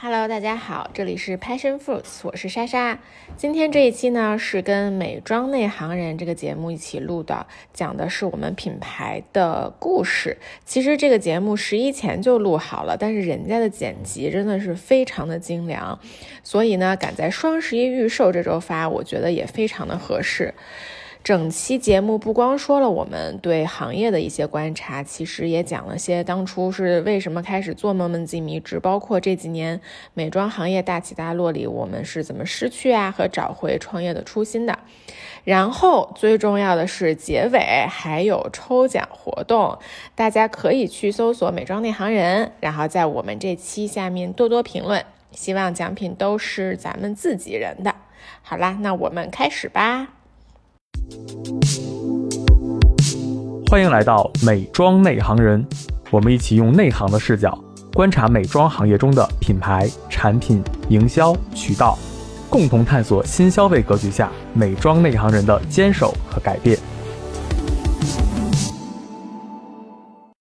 Hello，大家好，这里是 Passion Fruits，我是莎莎。今天这一期呢是跟美妆内行人这个节目一起录的，讲的是我们品牌的故事。其实这个节目十一前就录好了，但是人家的剪辑真的是非常的精良，所以呢赶在双十一预售这周发，我觉得也非常的合适。整期节目不光说了我们对行业的一些观察，其实也讲了些当初是为什么开始做梦梦记迷之，包括这几年美妆行业大起大落里，我们是怎么失去啊和找回创业的初心的。然后最重要的是结尾还有抽奖活动，大家可以去搜索“美妆内行人”，然后在我们这期下面多多评论，希望奖品都是咱们自己人的。好啦，那我们开始吧。欢迎来到美妆内行人，我们一起用内行的视角观察美妆行业中的品牌、产品、营销、渠道，共同探索新消费格局下美妆内行人的坚守和改变。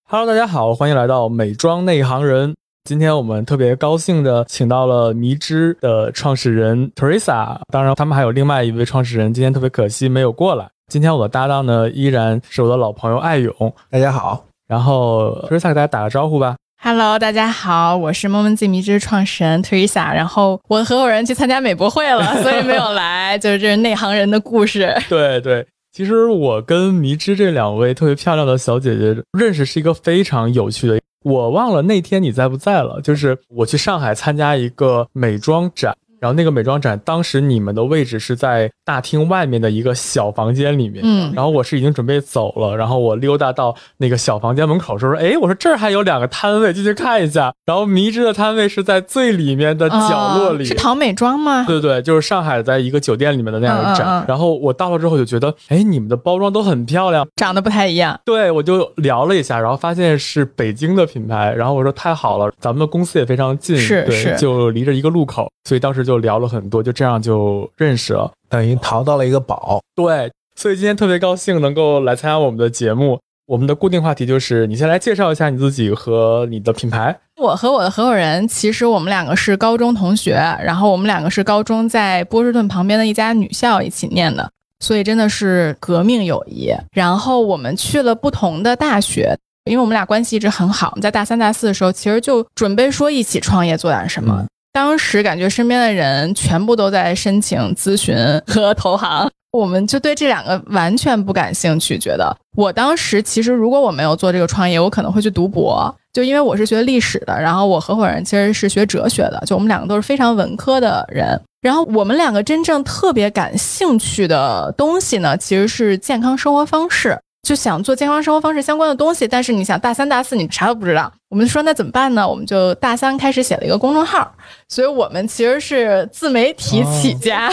Hello，大家好，欢迎来到美妆内行人。今天我们特别高兴的请到了迷之的创始人 Teresa，当然他们还有另外一位创始人，今天特别可惜没有过来。今天我的搭档呢依然是我的老朋友艾勇，大家好。然后 Teresa 给大家打个招呼吧。Hello，大家好，我是梦梦记迷之创始人 Teresa。然后我的合伙人去参加美博会了，所以没有来。就是这是内行人的故事。对对，其实我跟迷之这两位特别漂亮的小姐姐认识是一个非常有趣的。我忘了那天你在不在了，就是我去上海参加一个美妆展。然后那个美妆展，当时你们的位置是在大厅外面的一个小房间里面。嗯，然后我是已经准备走了，然后我溜达到那个小房间门口，说说，哎，我说这儿还有两个摊位，进去看一下。然后迷之的摊位是在最里面的角落里，是淘美妆吗？对对，就是上海在一个酒店里面的那样的展。然后我到了之后就觉得，哎，你们的包装都很漂亮，长得不太一样。对，我就聊了一下，然后发现是北京的品牌。然后我说太好了，咱们的公司也非常近，是是，就离着一个路口，所以当时就聊了很多，就这样就认识了，等于淘到了一个宝。对，所以今天特别高兴能够来参加我们的节目。我们的固定话题就是，你先来介绍一下你自己和你的品牌。我和我的合伙人，其实我们两个是高中同学，然后我们两个是高中在波士顿旁边的一家女校一起念的，所以真的是革命友谊。然后我们去了不同的大学，因为我们俩关系一直很好，在大三、大四的时候，其实就准备说一起创业做点什么。当时感觉身边的人全部都在申请咨询和投行，我们就对这两个完全不感兴趣。觉得我当时其实如果我没有做这个创业，我可能会去读博，就因为我是学历史的，然后我合伙人其实是学哲学的，就我们两个都是非常文科的人。然后我们两个真正特别感兴趣的东西呢，其实是健康生活方式。就想做健康生活方式相关的东西，但是你想大三大四你啥都不知道，我们说那怎么办呢？我们就大三开始写了一个公众号，所以我们其实是自媒体起家。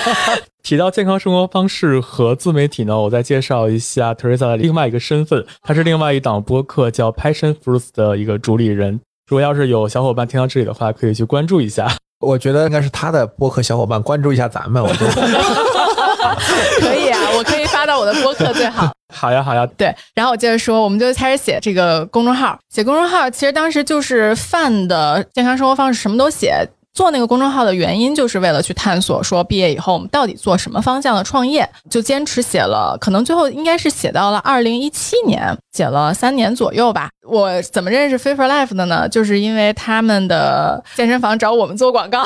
提到健康生活方式和自媒体呢，我再介绍一下 Teresa 的另外一个身份，她是另外一档播客叫 Passion Fruits 的一个主理人。如果要是有小伙伴听到这里的话，可以去关注一下。我觉得应该是他的播客小伙伴关注一下咱们，我觉得。可以啊，我可以发到我的播客最好。好呀，好呀。对，然后我接着说，我们就开始写这个公众号。写公众号，其实当时就是泛的健康生活方式，什么都写。做那个公众号的原因，就是为了去探索，说毕业以后我们到底做什么方向的创业。就坚持写了，可能最后应该是写到了二零一七年，写了三年左右吧。我怎么认识 Fit for Life 的呢？就是因为他们的健身房找我们做广告。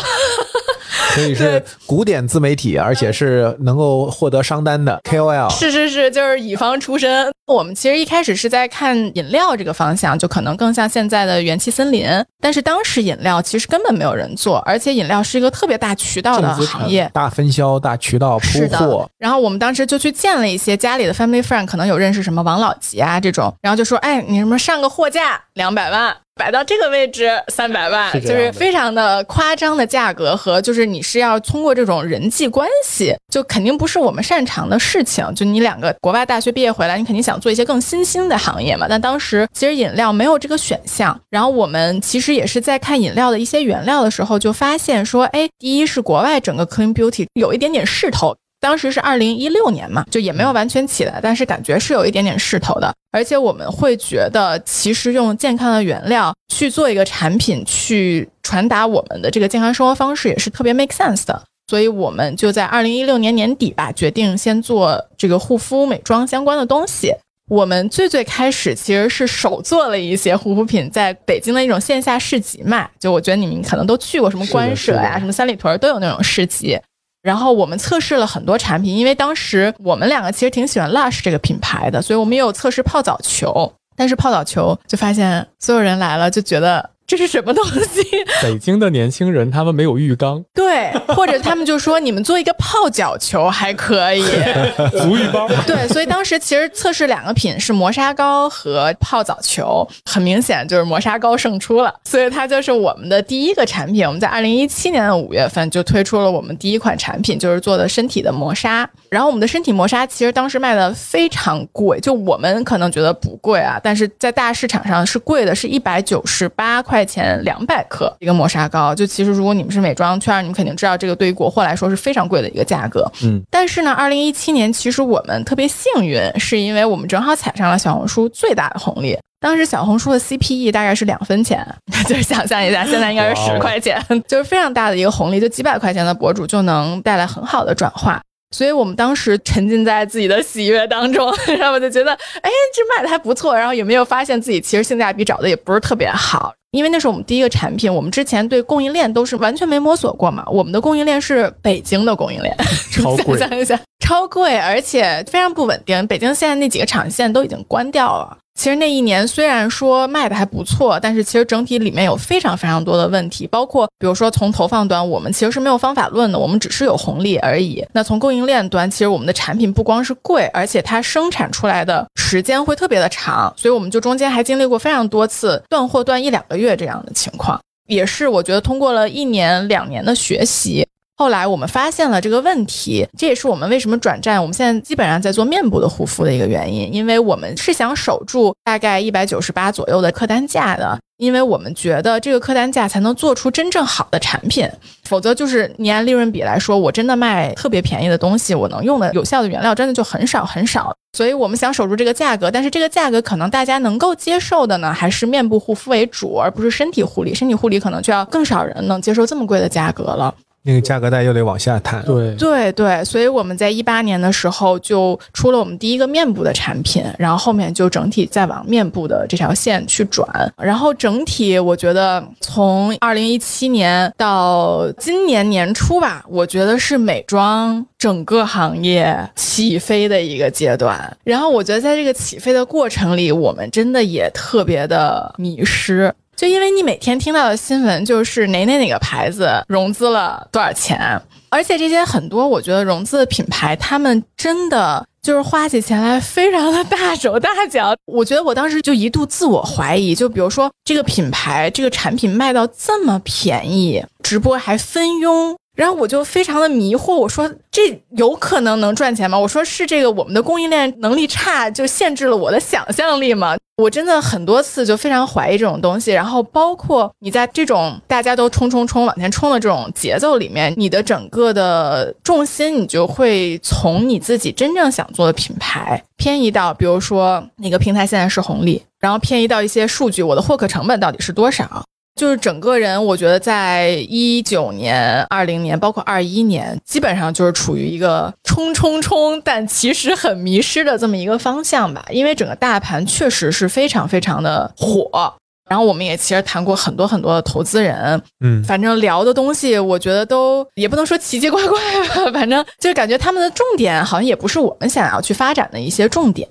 所以是古典自媒体，而且是能够获得商单的 KOL。是是是，就是乙方出身。我们其实一开始是在看饮料这个方向，就可能更像现在的元气森林。但是当时饮料其实根本没有人做，而且饮料是一个特别大渠道的行业，大分销、大渠道铺货。然后我们当时就去见了一些家里的 family friend，可能有认识什么王老吉啊这种，然后就说：“哎，你什么上个货架两百万。”摆到这个位置三百万，就是非常的夸张的价格和就是你是要通过这种人际关系，就肯定不是我们擅长的事情。就你两个国外大学毕业回来，你肯定想做一些更新兴的行业嘛。但当时其实饮料没有这个选项。然后我们其实也是在看饮料的一些原料的时候，就发现说，哎，第一是国外整个 clean beauty 有一点点势头。当时是二零一六年嘛，就也没有完全起来，但是感觉是有一点点势头的。而且我们会觉得，其实用健康的原料去做一个产品，去。传达我们的这个健康生活方式也是特别 make sense 的。所以我们就在二零一六年年底吧，决定先做这个护肤美妆相关的东西。我们最最开始其实是手做了一些护肤品，在北京的一种线下市集卖。就我觉得你们可能都去过，什么官舍呀、什么三里屯都有那种市集。然后我们测试了很多产品，因为当时我们两个其实挺喜欢 Lush 这个品牌的，所以我们也有测试泡澡球。但是泡澡球就发现所有人来了就觉得。这是什么东西？北京的年轻人他们没有浴缸，对，或者他们就说你们做一个泡脚球还可以，足浴包。对，所以当时其实测试两个品是磨砂膏和泡澡球，很明显就是磨砂膏胜出了，所以它就是我们的第一个产品。我们在二零一七年的五月份就推出了我们第一款产品，就是做的身体的磨砂。然后我们的身体磨砂其实当时卖的非常贵，就我们可能觉得不贵啊，但是在大市场上是贵的，是一百九十八块。块钱两百克一个磨砂膏，就其实如果你们是美妆圈，你们肯定知道这个对于国货来说是非常贵的一个价格。嗯，但是呢，二零一七年其实我们特别幸运，是因为我们正好踩上了小红书最大的红利。当时小红书的 CPE 大概是两分钱，就是想象一下，现在应该是十块钱，就是非常大的一个红利，就几百块钱的博主就能带来很好的转化。所以我们当时沉浸在自己的喜悦当中，然后我就觉得，哎，这卖的还不错。然后也没有发现自己其实性价比找的也不是特别好？因为那是我们第一个产品，我们之前对供应链都是完全没摸索过嘛。我们的供应链是北京的供应链，超贵，想一想，超贵，而且非常不稳定。北京现在那几个厂现在都已经关掉了。其实那一年虽然说卖的还不错，但是其实整体里面有非常非常多的问题，包括比如说从投放端，我们其实是没有方法论的，我们只是有红利而已。那从供应链端，其实我们的产品不光是贵，而且它生产出来的时间会特别的长，所以我们就中间还经历过非常多次断货断一两个月这样的情况，也是我觉得通过了一年两年的学习。后来我们发现了这个问题，这也是我们为什么转战。我们现在基本上在做面部的护肤的一个原因，因为我们是想守住大概一百九十八左右的客单价的，因为我们觉得这个客单价才能做出真正好的产品，否则就是你按利润比来说，我真的卖特别便宜的东西，我能用的有效的原料真的就很少很少。所以我们想守住这个价格，但是这个价格可能大家能够接受的呢，还是面部护肤为主，而不是身体护理。身体护理可能就要更少人能接受这么贵的价格了。那个价格带又得往下探，对。对对，所以我们在一八年的时候就出了我们第一个面部的产品，然后后面就整体再往面部的这条线去转，然后整体我觉得从二零一七年到今年年初吧，我觉得是美妆整个行业起飞的一个阶段，然后我觉得在这个起飞的过程里，我们真的也特别的迷失。就因为你每天听到的新闻就是哪哪哪个牌子融资了多少钱，而且这些很多我觉得融资的品牌，他们真的就是花起钱来非常的大手大脚。我觉得我当时就一度自我怀疑，就比如说这个品牌这个产品卖到这么便宜，直播还分佣。然后我就非常的迷惑，我说这有可能能赚钱吗？我说是这个我们的供应链能力差，就限制了我的想象力吗？我真的很多次就非常怀疑这种东西。然后包括你在这种大家都冲冲冲往前冲的这种节奏里面，你的整个的重心你就会从你自己真正想做的品牌偏移到，比如说哪个平台现在是红利，然后偏移到一些数据，我的获客成本到底是多少？就是整个人，我觉得在一九年、二零年，包括二一年，基本上就是处于一个冲冲冲，但其实很迷失的这么一个方向吧。因为整个大盘确实是非常非常的火，然后我们也其实谈过很多很多的投资人，嗯，反正聊的东西，我觉得都也不能说奇奇怪怪吧，反正就是感觉他们的重点好像也不是我们想要去发展的一些重点。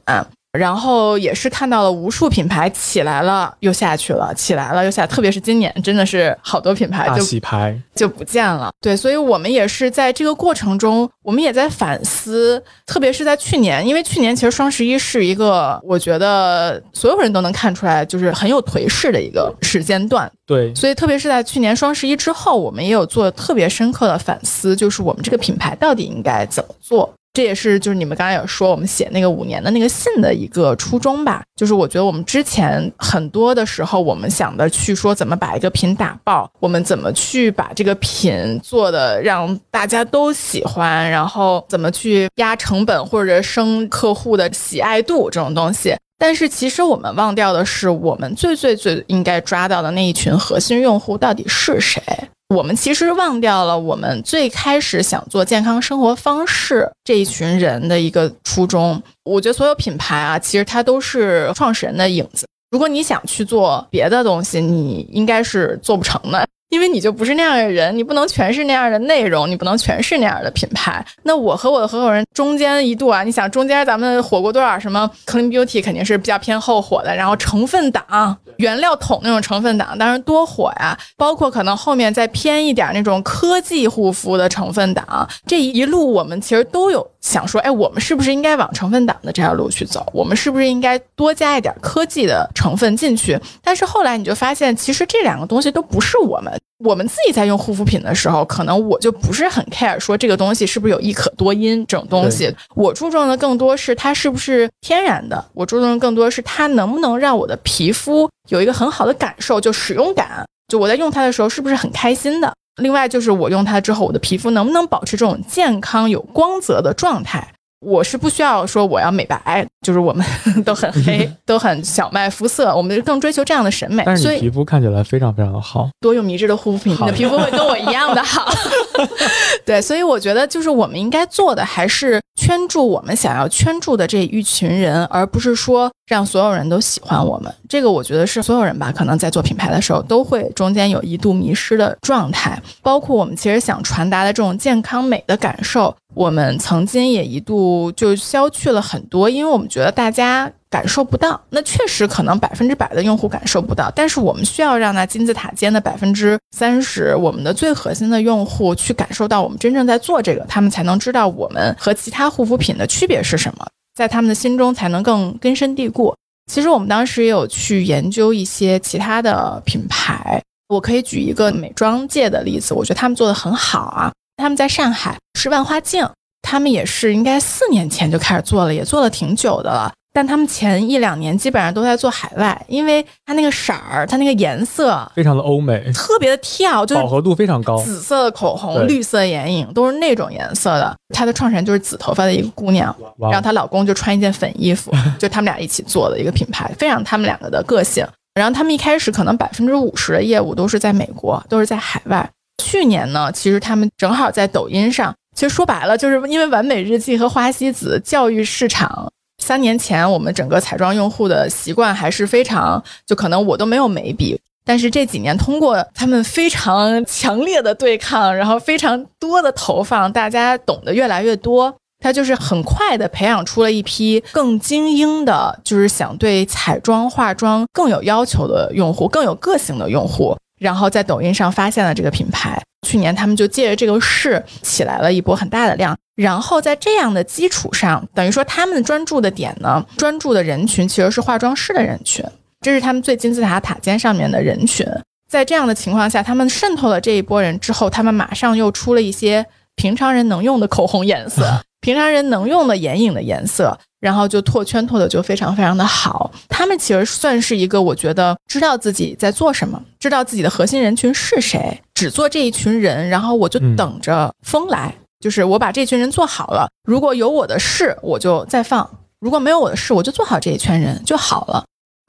然后也是看到了无数品牌起来了又下去了，起来了又下，特别是今年真的是好多品牌就洗牌就不见了。对，所以我们也是在这个过程中，我们也在反思，特别是在去年，因为去年其实双十一是一个我觉得所有人都能看出来就是很有颓势的一个时间段。对，所以特别是在去年双十一之后，我们也有做特别深刻的反思，就是我们这个品牌到底应该怎么做。这也是就是你们刚才有说我们写那个五年的那个信的一个初衷吧，就是我觉得我们之前很多的时候，我们想的去说怎么把一个品打爆，我们怎么去把这个品做的让大家都喜欢，然后怎么去压成本或者升客户的喜爱度这种东西。但是其实我们忘掉的是，我们最最最应该抓到的那一群核心用户到底是谁？我们其实忘掉了我们最开始想做健康生活方式这一群人的一个初衷。我觉得所有品牌啊，其实它都是创始人的影子。如果你想去做别的东西，你应该是做不成的。因为你就不是那样的人，你不能全是那样的内容，你不能全是那样的品牌。那我和我的合伙人中间一度啊，你想中间咱们火过多少？什么 Clean Beauty 肯定是比较偏后火的，然后成分党、原料桶那种成分党，当然多火呀。包括可能后面再偏一点那种科技护肤的成分党，这一路我们其实都有想说，哎，我们是不是应该往成分党的这条路去走？我们是不是应该多加一点科技的成分进去？但是后来你就发现，其实这两个东西都不是我们。我们自己在用护肤品的时候，可能我就不是很 care 说这个东西是不是有一可多因这种东西。我注重的更多是它是不是天然的，我注重的更多是它能不能让我的皮肤有一个很好的感受，就使用感，就我在用它的时候是不是很开心的。另外就是我用它之后，我的皮肤能不能保持这种健康有光泽的状态。我是不需要说我要美白，就是我们 都很黑，都很小麦肤色，我们更追求这样的审美。但是你皮肤看起来非常非常的好，多用迷之的护肤品，你的皮肤会跟我一样的好。对，所以我觉得就是我们应该做的还是圈住我们想要圈住的这一群人，而不是说让所有人都喜欢我们。这个我觉得是所有人吧，可能在做品牌的时候都会中间有一度迷失的状态，包括我们其实想传达的这种健康美的感受。我们曾经也一度就消去了很多，因为我们觉得大家感受不到。那确实可能百分之百的用户感受不到，但是我们需要让那金字塔尖的百分之三十，我们的最核心的用户去感受到我们真正在做这个，他们才能知道我们和其他护肤品的区别是什么，在他们的心中才能更根深蒂固。其实我们当时也有去研究一些其他的品牌，我可以举一个美妆界的例子，我觉得他们做的很好啊。他们在上海是万花镜，他们也是应该四年前就开始做了，也做了挺久的了。但他们前一两年基本上都在做海外，因为它那个色儿，它那个颜色非常的欧美，特别的跳，就饱和度非常高。紫色的口红、绿色眼影都是那种颜色的。她的创始人就是紫头发的一个姑娘，然后她老公就穿一件粉衣服，就他们俩一起做的一个品牌，非常他们两个的个性。然后他们一开始可能百分之五十的业务都是在美国，都是在海外。去年呢，其实他们正好在抖音上。其实说白了，就是因为完美日记和花西子教育市场。三年前，我们整个彩妆用户的习惯还是非常，就可能我都没有眉笔。但是这几年，通过他们非常强烈的对抗，然后非常多的投放，大家懂得越来越多。他就是很快的培养出了一批更精英的，就是想对彩妆化妆更有要求的用户，更有个性的用户。然后在抖音上发现了这个品牌，去年他们就借着这个势起来了一波很大的量。然后在这样的基础上，等于说他们专注的点呢，专注的人群其实是化妆师的人群，这是他们最金字塔塔尖上面的人群。在这样的情况下，他们渗透了这一波人之后，他们马上又出了一些平常人能用的口红颜色，平常人能用的眼影的颜色。然后就拓圈拓的就非常非常的好，他们其实算是一个我觉得知道自己在做什么，知道自己的核心人群是谁，只做这一群人，然后我就等着风来，就是我把这群人做好了，如果有我的事我就再放，如果没有我的事我就做好这一圈人就好了。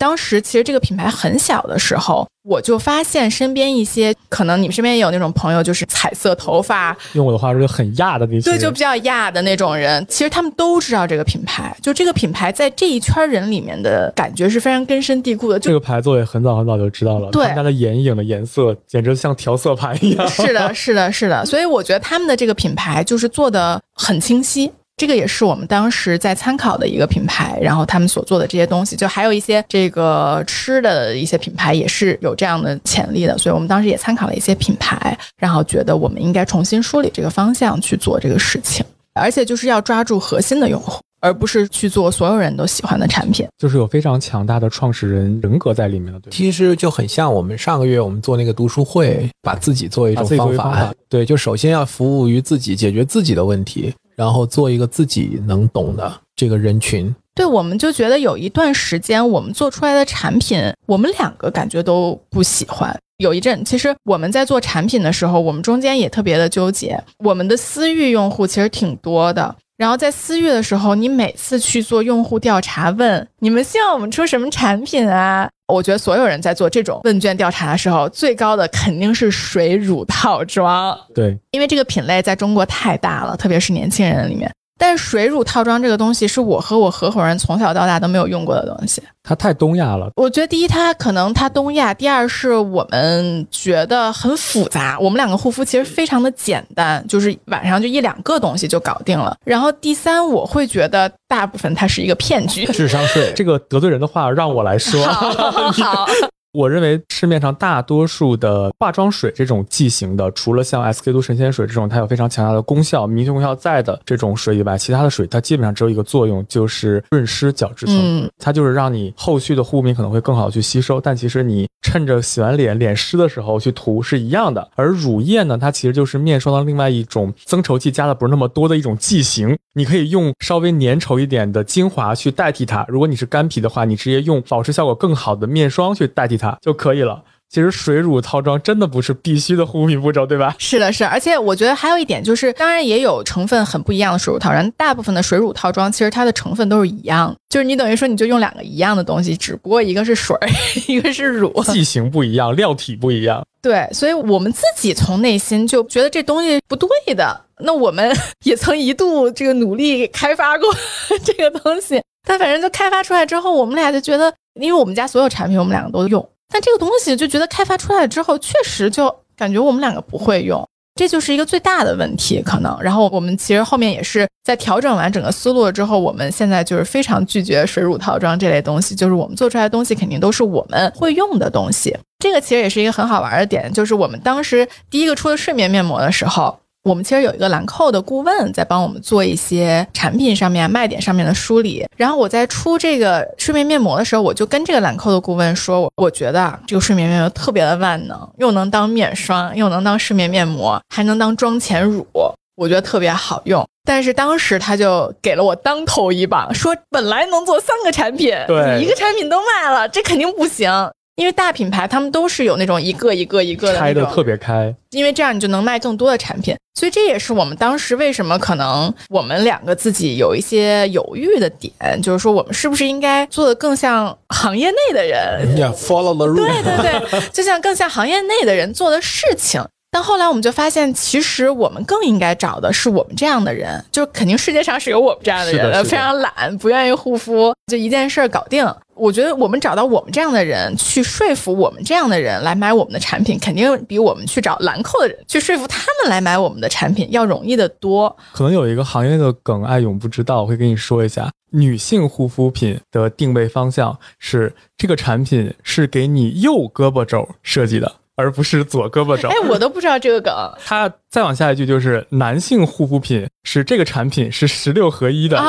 当时其实这个品牌很小的时候，我就发现身边一些可能你们身边也有那种朋友，就是彩色头发，用我的话说就很亚的那些，对，就比较亚的那种人。其实他们都知道这个品牌，就这个品牌在这一圈人里面的感觉是非常根深蒂固的。这个牌子我也很早很早就知道了，对，他的眼影的颜色简直像调色盘一样。是的，是的，是的。所以我觉得他们的这个品牌就是做的很清晰。这个也是我们当时在参考的一个品牌，然后他们所做的这些东西，就还有一些这个吃的一些品牌也是有这样的潜力的，所以我们当时也参考了一些品牌，然后觉得我们应该重新梳理这个方向去做这个事情，而且就是要抓住核心的用户，而不是去做所有人都喜欢的产品，就是有非常强大的创始人人格在里面的。对，其实就很像我们上个月我们做那个读书会，把自己作为一种方法，对，就首先要服务于自己，解决自己的问题。然后做一个自己能懂的这个人群，对，我们就觉得有一段时间我们做出来的产品，我们两个感觉都不喜欢。有一阵，其实我们在做产品的时候，我们中间也特别的纠结。我们的私域用户其实挺多的，然后在私域的时候，你每次去做用户调查，问你们希望我们出什么产品啊？我觉得所有人在做这种问卷调查的时候，最高的肯定是水乳套装。对，因为这个品类在中国太大了，特别是年轻人里面。但水乳套装这个东西是我和我合伙人从小到大都没有用过的东西。它太东亚了。我觉得第一，它可能它东亚；第二，是我们觉得很复杂。我们两个护肤其实非常的简单，就是晚上就一两个东西就搞定了。然后第三，我会觉得大部分它是一个骗局，智商税。这个得罪人的话让我来说。好。我认为市面上大多数的化妆水这种剂型的，除了像 SK two 神仙水这种它有非常强大的功效、明星功效在的这种水以外，其他的水它基本上只有一个作用，就是润湿角质层，它就是让你后续的护肤品可能会更好去吸收。但其实你趁着洗完脸脸湿的时候去涂是一样的。而乳液呢，它其实就是面霜的另外一种增稠剂加的不是那么多的一种剂型，你可以用稍微粘稠一点的精华去代替它。如果你是干皮的话，你直接用保湿效果更好的面霜去代替它。就可以了。其实水乳套装真的不是必须的护肤品步骤，对吧？是的，是。而且我觉得还有一点就是，当然也有成分很不一样的水乳套装。大部分的水乳套装其实它的成分都是一样，就是你等于说你就用两个一样的东西，只不过一个是水，一个是乳，剂型不一样，料体不一样。对，所以我们自己从内心就觉得这东西不对的。那我们 也曾一度这个努力开发过 这个东西，但反正就开发出来之后，我们俩就觉得，因为我们家所有产品我们两个都用。但这个东西就觉得开发出来了之后，确实就感觉我们两个不会用，这就是一个最大的问题可能。然后我们其实后面也是在调整完整个思路了之后，我们现在就是非常拒绝水乳套装这类东西，就是我们做出来的东西肯定都是我们会用的东西。这个其实也是一个很好玩的点，就是我们当时第一个出的睡眠面膜的时候。我们其实有一个兰蔻的顾问在帮我们做一些产品上面卖点上面的梳理。然后我在出这个睡眠面膜的时候，我就跟这个兰蔻的顾问说，我觉得这个睡眠面膜特别的万能，又能当面霜，又能当睡眠面膜，还能当妆前乳，我觉得特别好用。但是当时他就给了我当头一棒，说本来能做三个产品，对，一个产品都卖了，这肯定不行。因为大品牌他们都是有那种一个一个一个的开的特别开，因为这样你就能卖更多的产品，所以这也是我们当时为什么可能我们两个自己有一些犹豫的点，就是说我们是不是应该做的更像行业内的人，follow the rule，对对对，就像更像行业内的人做的事情。但后来我们就发现，其实我们更应该找的是我们这样的人，就是肯定世界上是有我们这样的人，非常懒，不愿意护肤，就一件事儿搞定。我觉得我们找到我们这样的人，去说服我们这样的人来买我们的产品，肯定比我们去找兰蔻的人去说服他们来买我们的产品要容易的多。可能有一个行业的梗，爱永不知道，我会跟你说一下：女性护肤品的定位方向是这个产品是给你右胳膊肘设计的。而不是左胳膊肘。哎，我都不知道这个梗。他再往下一句就是男性护肤品是这个产品是十六合一的。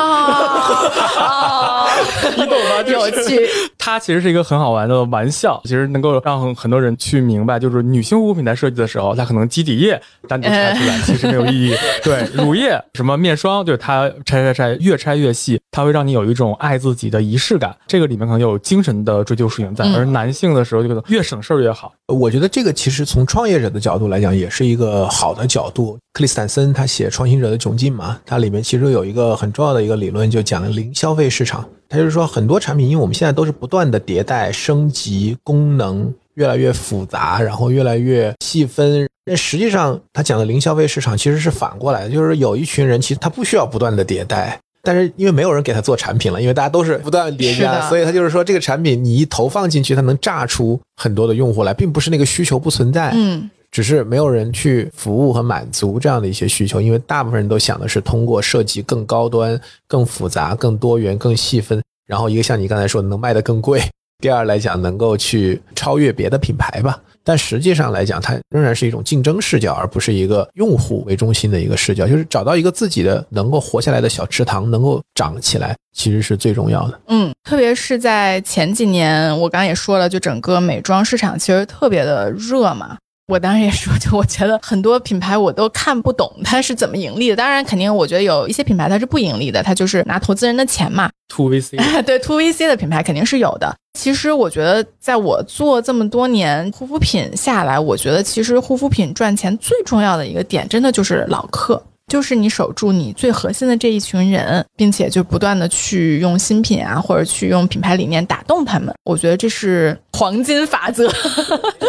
你懂吗？有趣。它其实是一个很好玩的玩笑，其实能够让很多人去明白，就是女性护肤品在设计的时候，它可能基底液单独拆出来其实没有意义。对，乳液什么面霜，就是它拆拆拆越拆越细，它会让你有一种爱自己的仪式感。这个里面可能有精神的追求属性在，而男性的时候就觉得越省事儿越好。我觉得这个其实从创业者的角度来讲，也是一个好的角度。克里斯坦森他写《创新者的窘境》嘛，它里面其实有一个很重要的一个理论，就讲零消费市场。他就是说，很多产品，因为我们现在都是不断的迭代、升级，功能越来越复杂，然后越来越细分。那实际上，他讲的零消费市场其实是反过来的，就是有一群人其实他不需要不断的迭代，但是因为没有人给他做产品了，因为大家都是不断叠加，所以他就是说，这个产品你一投放进去，它能炸出很多的用户来，并不是那个需求不存在。嗯。只是没有人去服务和满足这样的一些需求，因为大部分人都想的是通过设计更高端、更复杂、更多元、更细分，然后一个像你刚才说能卖得更贵，第二来讲能够去超越别的品牌吧。但实际上来讲，它仍然是一种竞争视角，而不是一个用户为中心的一个视角，就是找到一个自己的能够活下来的小池塘，能够长起来，其实是最重要的。嗯，特别是在前几年，我刚刚也说了，就整个美妆市场其实特别的热嘛。我当时也说，就我觉得很多品牌我都看不懂它是怎么盈利的。当然，肯定我觉得有一些品牌它是不盈利的，它就是拿投资人的钱嘛。To VC，对 To VC 的品牌肯定是有的。其实我觉得，在我做这么多年护肤品下来，我觉得其实护肤品赚钱最重要的一个点，真的就是老客。就是你守住你最核心的这一群人，并且就不断的去用新品啊，或者去用品牌理念打动他们。我觉得这是黄金法则。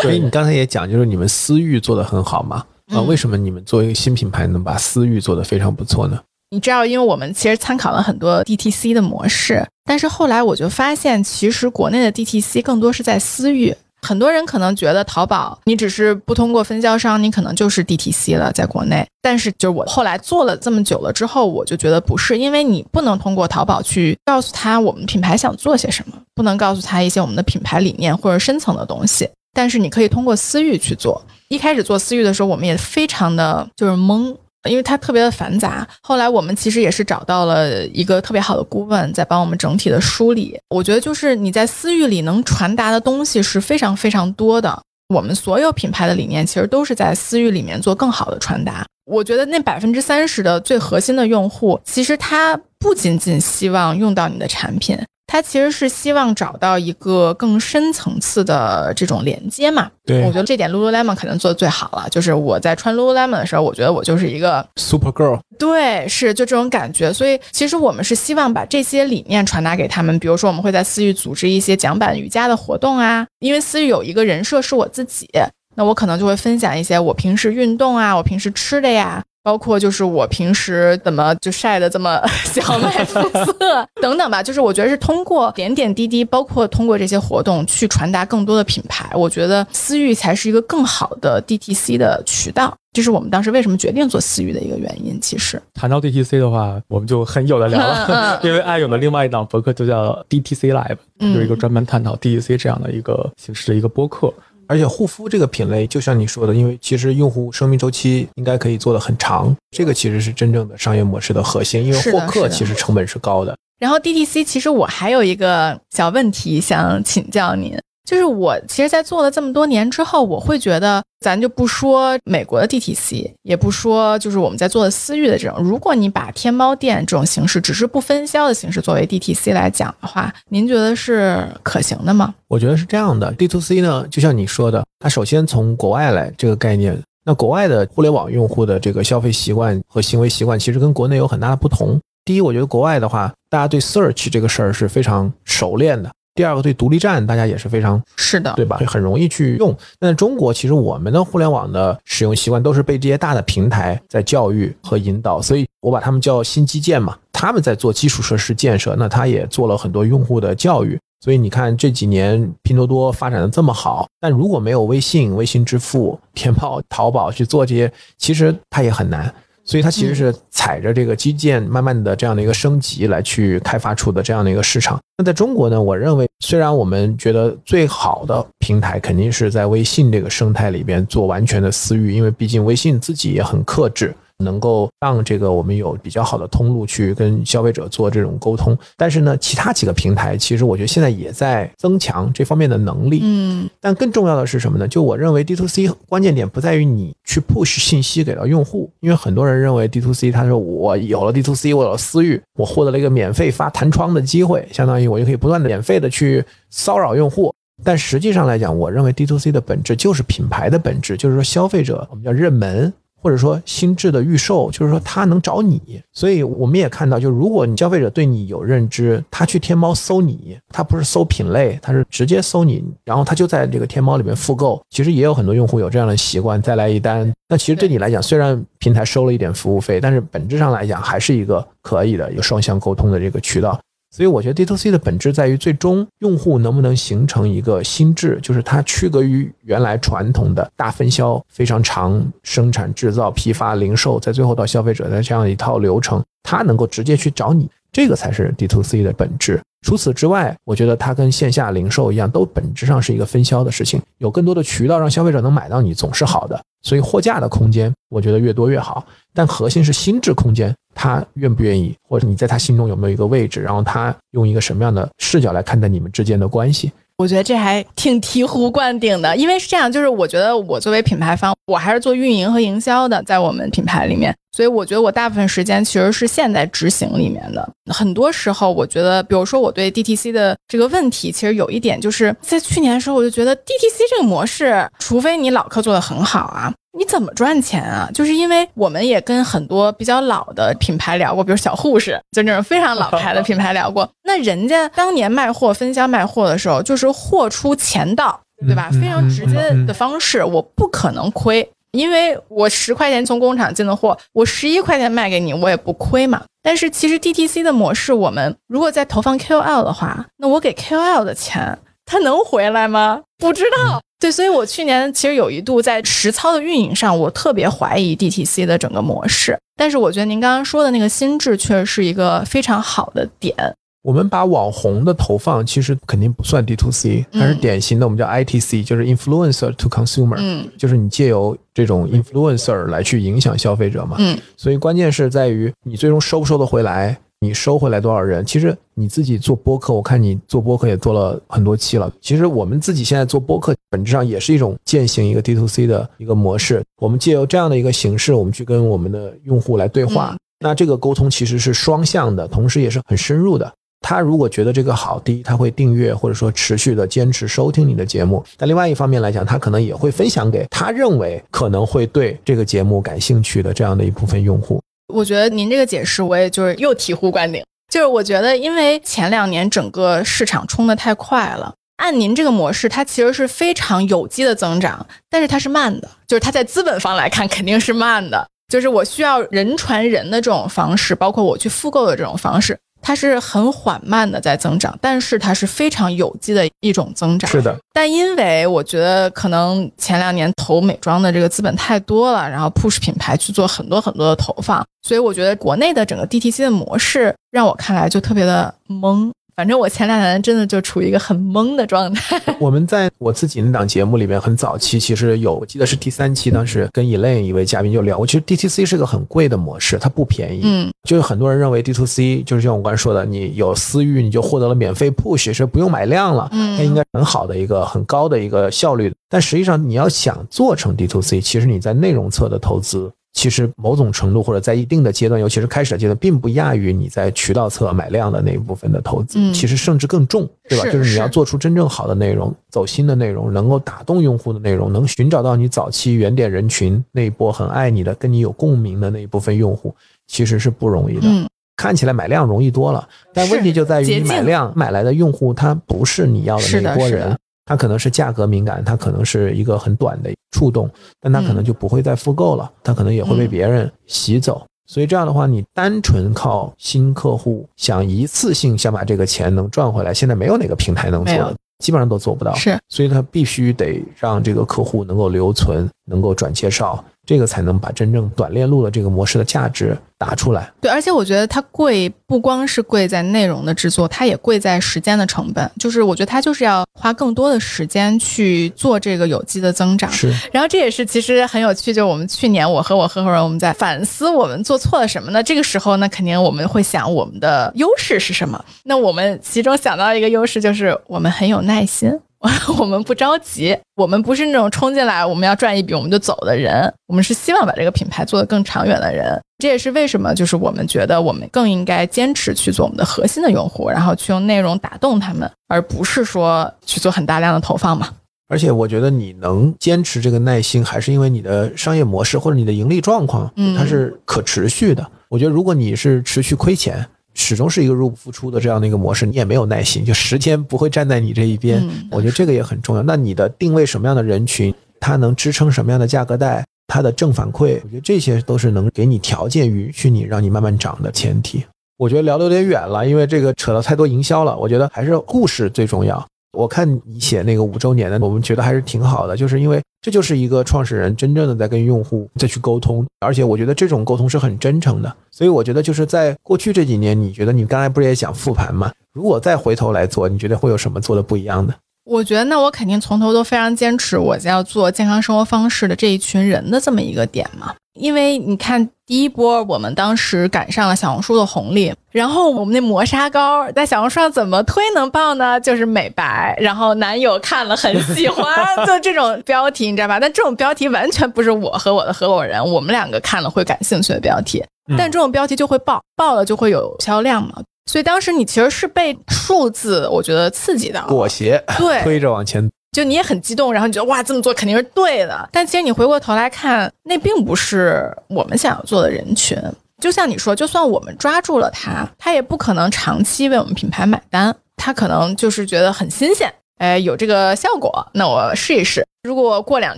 所以你刚才也讲，就是你们私域做得很好嘛？啊，为什么你们作为一个新品牌能把私域做得非常不错呢？你知道，因为我们其实参考了很多 DTC 的模式，但是后来我就发现，其实国内的 DTC 更多是在私域。很多人可能觉得淘宝，你只是不通过分销商，你可能就是 DTC 了，在国内。但是，就是我后来做了这么久了之后，我就觉得不是，因为你不能通过淘宝去告诉他我们品牌想做些什么，不能告诉他一些我们的品牌理念或者深层的东西。但是你可以通过私域去做。一开始做私域的时候，我们也非常的就是懵。因为它特别的繁杂，后来我们其实也是找到了一个特别好的顾问，在帮我们整体的梳理。我觉得就是你在私域里能传达的东西是非常非常多的。我们所有品牌的理念其实都是在私域里面做更好的传达。我觉得那百分之三十的最核心的用户，其实他不仅仅希望用到你的产品。他其实是希望找到一个更深层次的这种连接嘛？对，我觉得这点 Lululemon 可能做的最好了。就是我在穿 Lululemon 的时候，我觉得我就是一个 Super Girl。对，是就这种感觉。所以其实我们是希望把这些理念传达给他们。比如说，我们会在私域组织一些讲版瑜伽的活动啊。因为私域有一个人设是我自己，那我可能就会分享一些我平时运动啊，我平时吃的呀。包括就是我平时怎么就晒的这么 小麦肤色等等吧，就是我觉得是通过点点滴滴，包括通过这些活动去传达更多的品牌，我觉得私域才是一个更好的 DTC 的渠道，这是我们当时为什么决定做私域的一个原因。其实谈到 DTC 的话，我们就很有的聊了，因为爱勇的另外一档博客就叫 DTC Live，有一个专门探讨 DTC 这样的一个形式的一个播客。而且护肤这个品类，就像你说的，因为其实用户生命周期应该可以做的很长，这个其实是真正的商业模式的核心。因为获客其实成本是高的。然后 DTC，其实我还有一个小问题想请教您。就是我其实，在做了这么多年之后，我会觉得，咱就不说美国的 DTC，也不说就是我们在做的私域的这种。如果你把天猫店这种形式，只是不分销的形式作为 DTC 来讲的话，您觉得是可行的吗？我觉得是这样的。D2C 呢，就像你说的，它首先从国外来这个概念，那国外的互联网用户的这个消费习惯和行为习惯，其实跟国内有很大的不同。第一，我觉得国外的话，大家对 search 这个事儿是非常熟练的。第二个对独立站，大家也是非常是的，对吧？会很容易去用。但中国其实我们的互联网的使用习惯都是被这些大的平台在教育和引导，所以我把他们叫新基建嘛。他们在做基础设施建设，那他也做了很多用户的教育。所以你看这几年拼多多发展的这么好，但如果没有微信、微信支付、天猫、淘宝去做这些，其实它也很难。所以它其实是踩着这个基建，慢慢的这样的一个升级来去开发出的这样的一个市场。那在中国呢，我认为虽然我们觉得最好的平台肯定是在微信这个生态里边做完全的私域，因为毕竟微信自己也很克制。能够让这个我们有比较好的通路去跟消费者做这种沟通，但是呢，其他几个平台其实我觉得现在也在增强这方面的能力。嗯，但更重要的是什么呢？就我认为 D to C 关键点不在于你去 push 信息给到用户，因为很多人认为 D to C，他说我有了 D to C，我有了私域，我获得了一个免费发弹窗的机会，相当于我就可以不断的免费的去骚扰用户。但实际上来讲，我认为 D to C 的本质就是品牌的本质，就是说消费者我们叫认门。或者说心智的预售，就是说他能找你，所以我们也看到，就如果你消费者对你有认知，他去天猫搜你，他不是搜品类，他是直接搜你，然后他就在这个天猫里面复购。其实也有很多用户有这样的习惯，再来一单。那其实对你来讲，虽然平台收了一点服务费，但是本质上来讲还是一个可以的有双向沟通的这个渠道。所以我觉得 D to C 的本质在于，最终用户能不能形成一个心智，就是它区隔于原来传统的大分销、非常长生产、制造、批发、零售，在最后到消费者的这样一套流程，它能够直接去找你，这个才是 D to C 的本质。除此之外，我觉得它跟线下零售一样，都本质上是一个分销的事情。有更多的渠道让消费者能买到你，总是好的。所以货架的空间，我觉得越多越好。但核心是心智空间，他愿不愿意，或者你在他心中有没有一个位置，然后他用一个什么样的视角来看待你们之间的关系。我觉得这还挺醍醐灌顶的，因为是这样，就是我觉得我作为品牌方，我还是做运营和营销的，在我们品牌里面，所以我觉得我大部分时间其实是陷在执行里面的。很多时候，我觉得，比如说我对 DTC 的这个问题，其实有一点就是在去年的时候，我就觉得 DTC 这个模式，除非你老客做的很好啊。你怎么赚钱啊？就是因为我们也跟很多比较老的品牌聊过，比如小护士，就那种非常老牌的品牌聊过。那人家当年卖货、分销卖货的时候，就是货出钱到，对吧？嗯非常直接的方式，我不可能亏。因为我十块钱从工厂进的货，我十一块钱卖给你，我也不亏嘛。但是其实 DTC 的模式，我们如果在投放 KOL 的话，那我给 KOL 的钱，它能回来吗？不知道。对，所以我去年其实有一度在实操的运营上，我特别怀疑 DTC 的整个模式。但是我觉得您刚刚说的那个心智，确实是一个非常好的点。我们把网红的投放其实肯定不算 D to C，它是典型的我们叫 ITC，就是 influencer to consumer，嗯就是你借由这种 influencer 来去影响消费者嘛。嗯，所以关键是在于你最终收不收得回来，你收回来多少人。其实你自己做播客，我看你做播客也做了很多期了。其实我们自己现在做播客，本质上也是一种践行一个 D to C 的一个模式。我们借由这样的一个形式，我们去跟我们的用户来对话。嗯那这个沟通其实是双向的，同时也是很深入的。他如果觉得这个好，第一他会订阅或者说持续的坚持收听你的节目，但另外一方面来讲，他可能也会分享给他认为可能会对这个节目感兴趣的这样的一部分用户。我觉得您这个解释，我也就是又醍醐灌顶。就是我觉得，因为前两年整个市场冲得太快了，按您这个模式，它其实是非常有机的增长，但是它是慢的，就是它在资本方来看肯定是慢的。就是我需要人传人的这种方式，包括我去复购的这种方式，它是很缓慢的在增长，但是它是非常有机的一种增长。是的，但因为我觉得可能前两年投美妆的这个资本太多了，然后 push 品牌去做很多很多的投放，所以我觉得国内的整个 DTC 的模式让我看来就特别的懵。反正我前两年真的就处于一个很懵的状态。我们在我自己那档节目里面很早期，其实有，我记得是第三期，当时跟 Elaine 一位嘉宾就聊过，其实 DTC 是个很贵的模式，它不便宜。嗯，就是很多人认为 D to C 就是像我刚才说的，你有私域你就获得了免费 push，是不用买量了，嗯那应该很好的一个很高的一个效率。但实际上你要想做成 D to C，其实你在内容侧的投资。其实某种程度或者在一定的阶段，尤其是开始的阶段，并不亚于你在渠道侧买量的那一部分的投资，嗯。其实甚至更重，对吧？是就是你要做出真正好的内容、走心的内容，能够打动用户的内容，能寻找到你早期原点人群那一波很爱你的、跟你有共鸣的那一部分用户，其实是不容易的。嗯，看起来买量容易多了，但问题就在于你买量买来的用户，他不是你要的那一波人是的，他可能是价格敏感，它可能是一个很短的触动，但它可能就不会再复购了，它可能也会被嗯别人洗走。所以这样的话，你单纯靠新客户想一次性想把这个钱能赚回来，现在没有哪个平台能做基本上都做不到。是所以它必须得让这个客户能够留存，能够转介绍，这个才能把真正短链路的这个模式的价值打出来。对，而且我觉得它贵不光是贵在内容的制作，它也贵在时间的成本。就是我觉得它就是要花更多的时间去做这个有机的增长。是，然后这也是其实很有趣，就是我们去年我和我合伙人我们在反思我们做错了什么呢？这个时候呢，肯定我们会想我们的优势是什么。那我们其中想到一个优势就是我们很有耐心。我们不着急，我们不是那种冲进来我们要赚一笔我们就走的人，我们是希望把这个品牌做得更长远的人。这也是为什么，就是我们觉得我们更应该坚持去做我们的核心的用户，然后去用内容打动他们，而不是说去做很大量的投放嘛。而且我觉得你能坚持这个耐心，还是因为你的商业模式或者你的盈利状况，嗯它是可持续的。我觉得如果你是持续亏钱，始终是一个入不敷出的这样的一个模式，你也没有耐心，就时间不会站在你这一边。嗯我觉得这个也很重要。那你的定位什么样的人群，它能支撑什么样的价格带，它的正反馈，我觉得这些都是能给你条件允许你让你慢慢涨的前提。我觉得聊得有点远了，因为这个扯到太多营销了。我觉得还是故事最重要。我看你写那个五周年的，我们觉得还是挺好的，就是因为这就是一个创始人真正的在跟用户再去沟通，而且我觉得这种沟通是很真诚的。所以我觉得就是在过去这几年，你觉得你刚才不是也想复盘吗？如果再回头来做，你觉得会有什么做的不一样的？我觉得那我肯定从头都非常坚持我要做健康生活方式的这一群人的这么一个点嘛。因为你看，第一波我们当时赶上了小红书的红利，然后我们那磨砂膏在小红书上怎么推能爆呢？就是美白，然后男友看了很喜欢，就这种标题，你知道吧？但这种标题完全不是我和我的合伙人我们两个看了会感兴趣的标题，但这种标题就会爆，爆了就会有销量嘛。所以当时你其实是被数字，我觉得刺激到，裹挟对，推着往前，就你也很激动，然后你觉得哇这么做肯定是对的，但其实你回过头来看，那并不是我们想要做的人群。就像你说，就算我们抓住了他，他也不可能长期为我们品牌买单，他可能就是觉得很新鲜，哎，有这个效果，那我试一试。如果过两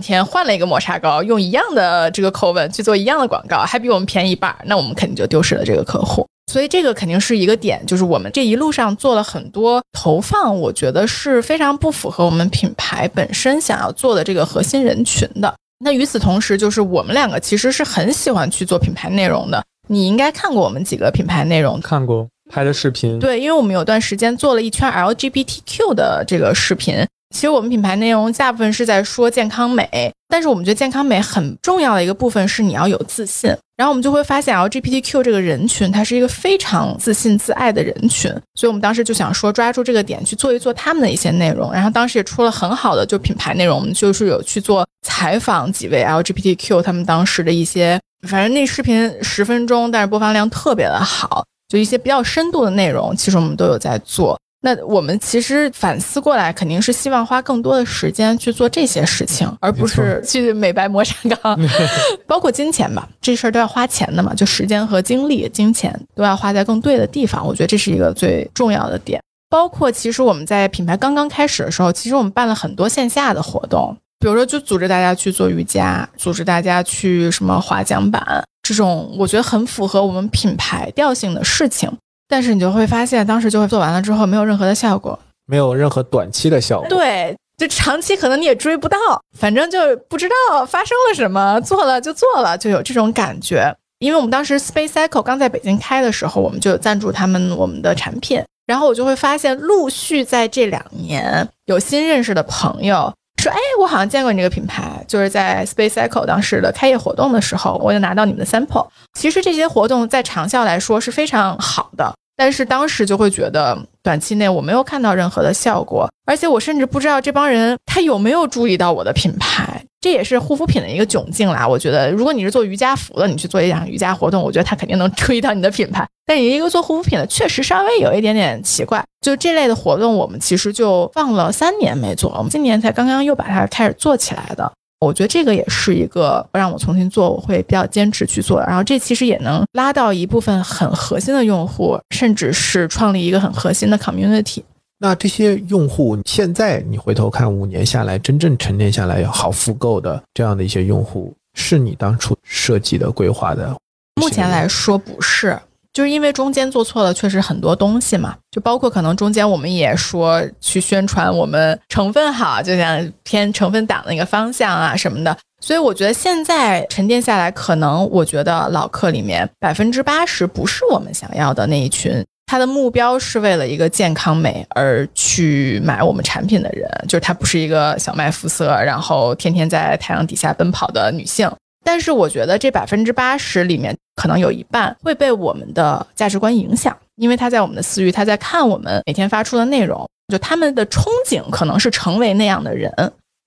天换了一个抹茶膏，用一样的这个口吻去做一样的广告，还比我们便宜一半，那我们肯定就丢失了这个客户。所以这个肯定是一个点，就是我们这一路上做了很多投放，我觉得是非常不符合我们品牌本身想要做的这个核心人群的。那与此同时，就是我们两个其实是很喜欢去做品牌内容的。你应该看过我们几个品牌内容，看过拍的视频。对，因为我们有段时间做了一圈 LGBTQ 的这个视频。其实我们品牌内容大部分是在说健康美，但是我们觉得健康美很重要的一个部分是你要有自信。然后我们就会发现 LGBTQ 这个人群，它是一个非常自信自爱的人群，所以我们当时就想说抓住这个点去做一做他们的一些内容。然后当时也出了很好的就品牌内容，我们就是有去做采访几位 LGBTQ 他们当时的一些。反正那视频十分钟，但是播放量特别的好，就一些比较深度的内容，其实我们都有在做。那我们其实反思过来，肯定是希望花更多的时间去做这些事情，而不是去美白磨砂膏，包括金钱吧，这事儿都要花钱的嘛，就时间和精力、金钱都要花在更对的地方。我觉得这是一个最重要的点。包括其实我们在品牌刚刚开始的时候，其实我们办了很多线下的活动。比如说，就组织大家去做瑜伽，组织大家去什么滑桨板这种，我觉得很符合我们品牌调性的事情。但是你就会发现，当时就会做完了之后，没有任何的效果，没有任何短期的效果。对，就长期可能你也追不到，反正就不知道发生了什么，做了就做了，就有这种感觉。因为我们当时 Space Cycle 刚在北京开的时候，我们就有赞助他们我们的产品，然后我就会发现，陆续在这两年有新认识的朋友。说哎，我好像见过你这个品牌，就是在 Space Cycle 当时的开业活动的时候，我就拿到你们的 sample。其实这些活动在长效来说是非常好的。但是当时就会觉得，短期内我没有看到任何的效果，而且我甚至不知道这帮人他有没有注意到我的品牌，这也是护肤品的一个窘境啦。我觉得，如果你是做瑜伽服的，你去做一场瑜伽活动，我觉得他肯定能注意到你的品牌。但你一个做护肤品的，确实稍微有一点点奇怪。就这类的活动，我们其实就放了三年没做，我们今年才刚刚又把它开始做起来的。我觉得这个也是一个让我重新做，我会比较坚持去做。然后这其实也能拉到一部分很核心的用户，甚至是创立一个很核心的 community。那这些用户现在你回头看，五年下来真正沉淀下来好复购的这样的一些用户，是你当初设计的规划的？目前来说不是。就是因为中间做错了，确实很多东西嘛，就包括可能中间我们也说去宣传我们成分好，就像偏成分党的一个方向啊什么的。所以我觉得现在沉淀下来，可能我觉得老客里面百分之八十不是我们想要的那一群，他的目标是为了一个健康美而去买我们产品的人，就是他不是一个小麦肤色，然后天天在太阳底下奔跑的女性。但是我觉得这百分之八十里面，可能有一半会被我们的价值观影响，因为他在我们的私域，他在看我们每天发出的内容，就他们的憧憬可能是成为那样的人。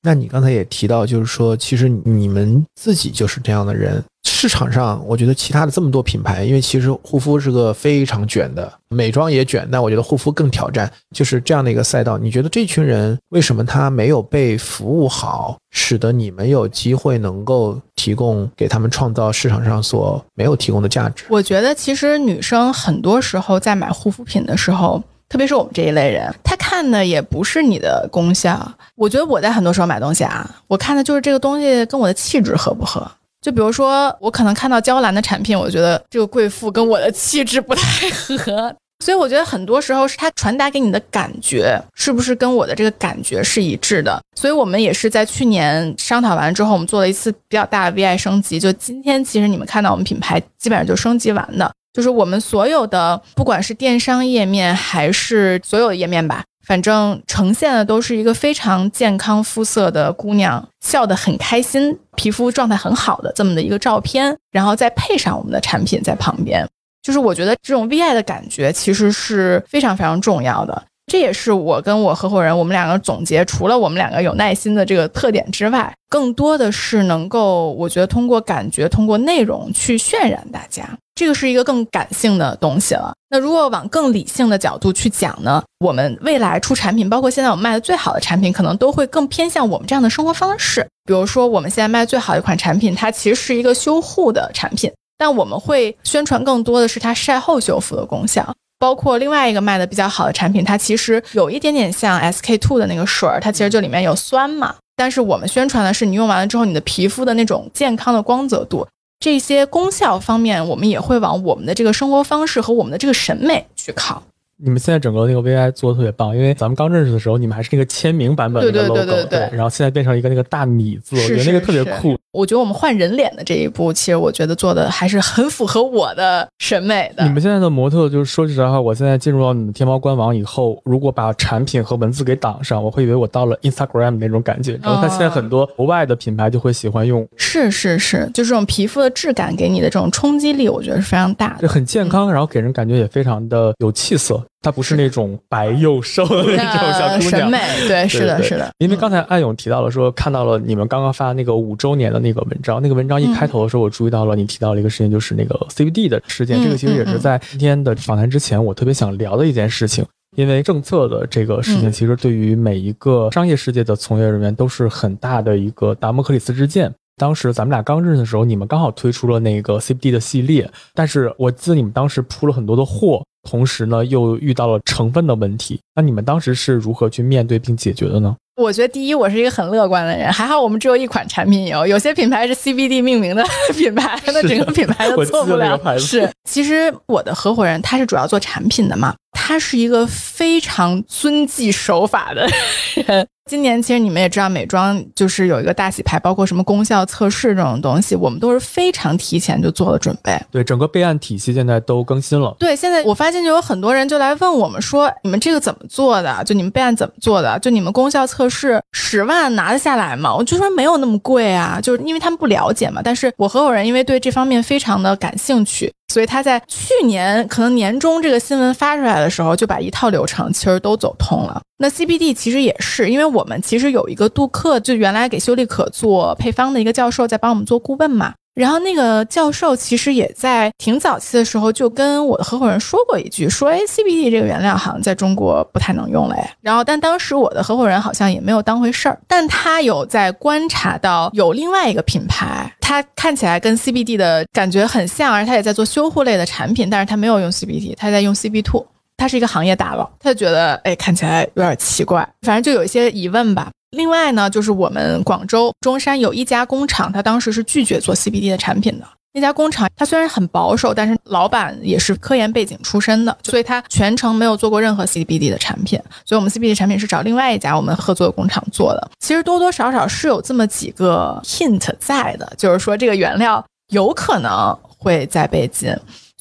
那你刚才也提到，就是说，其实你们自己就是这样的人。市场上，我觉得其他的这么多品牌，因为其实护肤是个非常卷的，美妆也卷，但我觉得护肤更挑战。就是这样的一个赛道，你觉得这群人为什么他没有被服务好，使得你们有机会能够提供给他们创造市场上所没有提供的价值？我觉得其实女生很多时候在买护肤品的时候。特别是我们这一类人，他看的也不是你的功效。我觉得我在很多时候买东西啊，我看的就是这个东西跟我的气质合不合。就比如说，我可能看到娇兰的产品，我觉得这个贵妇跟我的气质不太合。所以我觉得很多时候是他传达给你的感觉是不是跟我的这个感觉是一致的。所以我们也是在去年商讨完之后，我们做了一次比较大的 VI 升级。就今天，其实你们看到我们品牌基本上就升级完的。就是我们所有的，不管是电商页面还是所有的页面吧，反正呈现的都是一个非常健康肤色的姑娘，笑得很开心，皮肤状态很好的这么的一个照片，然后再配上我们的产品在旁边，就是我觉得这种 VI 的感觉其实是非常非常重要的。这也是我跟我合伙人我们两个总结，除了我们两个有耐心的这个特点之外，更多的是能够，我觉得通过感觉，通过内容去渲染大家。这个是一个更感性的东西了。那如果往更理性的角度去讲呢，我们未来出产品，包括现在我们卖的最好的产品，可能都会更偏向我们这样的生活方式。比如说，我们现在卖最好的一款产品，它其实是一个修护的产品，但我们会宣传更多的是它晒后修复的功效。包括另外一个卖的比较好的产品，它其实有一点点像 SK two 的那个水儿，它其实就里面有酸嘛。但是我们宣传的是你用完了之后，你的皮肤的那种健康的光泽度。这些功效方面，我们也会往我们的这个生活方式和我们的这个审美去靠。你们现在整个那个 VI 做的特别棒，因为咱们刚认识的时候，你们还是那个签名版本的 logo，对对对对然后现在变成一个那个大米字，我觉得那个特别酷。我觉得我们换人脸的这一步，其实我觉得做的还是很符合我的审美的。你们现在的模特，就是说实话，我现在进入到你们天猫官网以后，如果把产品和文字给挡上，我会以为我到了 Instagram 那种感觉。然后，它现在很多国外的品牌就会喜欢用，是是是，就这种皮肤的质感给你的这种冲击力，我觉得是非常大的，就很健康，然后给人感觉也非常的有气色。它不是那种白又瘦的那种小姑娘，审美对，是的，是的。因为刚才艾勇提到了说，看到了你们刚刚发那个五周年的那个文章，那个文章一开头的时候，我注意到了你提到了一个事情，就是那个 CBD 的事件。这个其实也是在今天的访谈之前，我特别想聊的一件事情。因为政策的这个事情，其实对于每一个商业世界的从业人员都是很大的一个达摩克里斯之剑。当时咱们俩刚认识的时候，你们刚好推出了那个 CBD 的系列，但是我记得你们当时铺了很多的货。同时呢，又遇到了成分的问题。那你们当时是如何去面对并解决的呢？我觉得第一，我是一个很乐观的人，还好我们只有一款产品有，有些品牌是 CBD 命名的品牌，那整个品牌都做不了。是，其实我的合伙人他是主要做产品的嘛，他是一个非常遵纪守法的人。今年其实你们也知道，美妆就是有一个大洗牌，包括什么功效测试这种东西，我们都是非常提前就做了准备。对，整个备案体系现在都更新了。对，现在我发现就有很多人就来问我们说，你们这个怎么做的？就你们备案怎么做的？就你们功效测试十万拿得下来吗？我就说没有那么贵啊，就是因为他们不了解嘛。但是我合伙人因为对这方面非常的感兴趣。所以他在去年可能年终这个新闻发出来的时候，就把一套流程其实都走通了。那 CBD 其实也是，因为我们其实有一个杜克，就原来给修丽可做配方的一个教授在帮我们做顾问嘛。然后那个教授其实也在挺早期的时候就跟我的合伙人说过一句，说哎，CBD 这个原料好像在中国不太能用了。然后但当时我的合伙人好像也没有当回事儿，但他有在观察到有另外一个品牌，他看起来跟 CBD 的感觉很像，而他也在做修护类的产品，但是他没有用 CBD，他在用 CB two，他是一个行业大佬，他就觉得哎看起来有点奇怪，反正就有一些疑问吧。另外呢，就是我们广州中山有一家工厂，他当时是拒绝做 CBD 的产品的。那家工厂它虽然很保守，但是老板也是科研背景出身的，所以他全程没有做过任何 CBD 的产品。所以我们 CBD 产品是找另外一家我们合作的工厂做的。其实多多少少是有这么几个 hint 在的，就是说这个原料有可能会在被禁。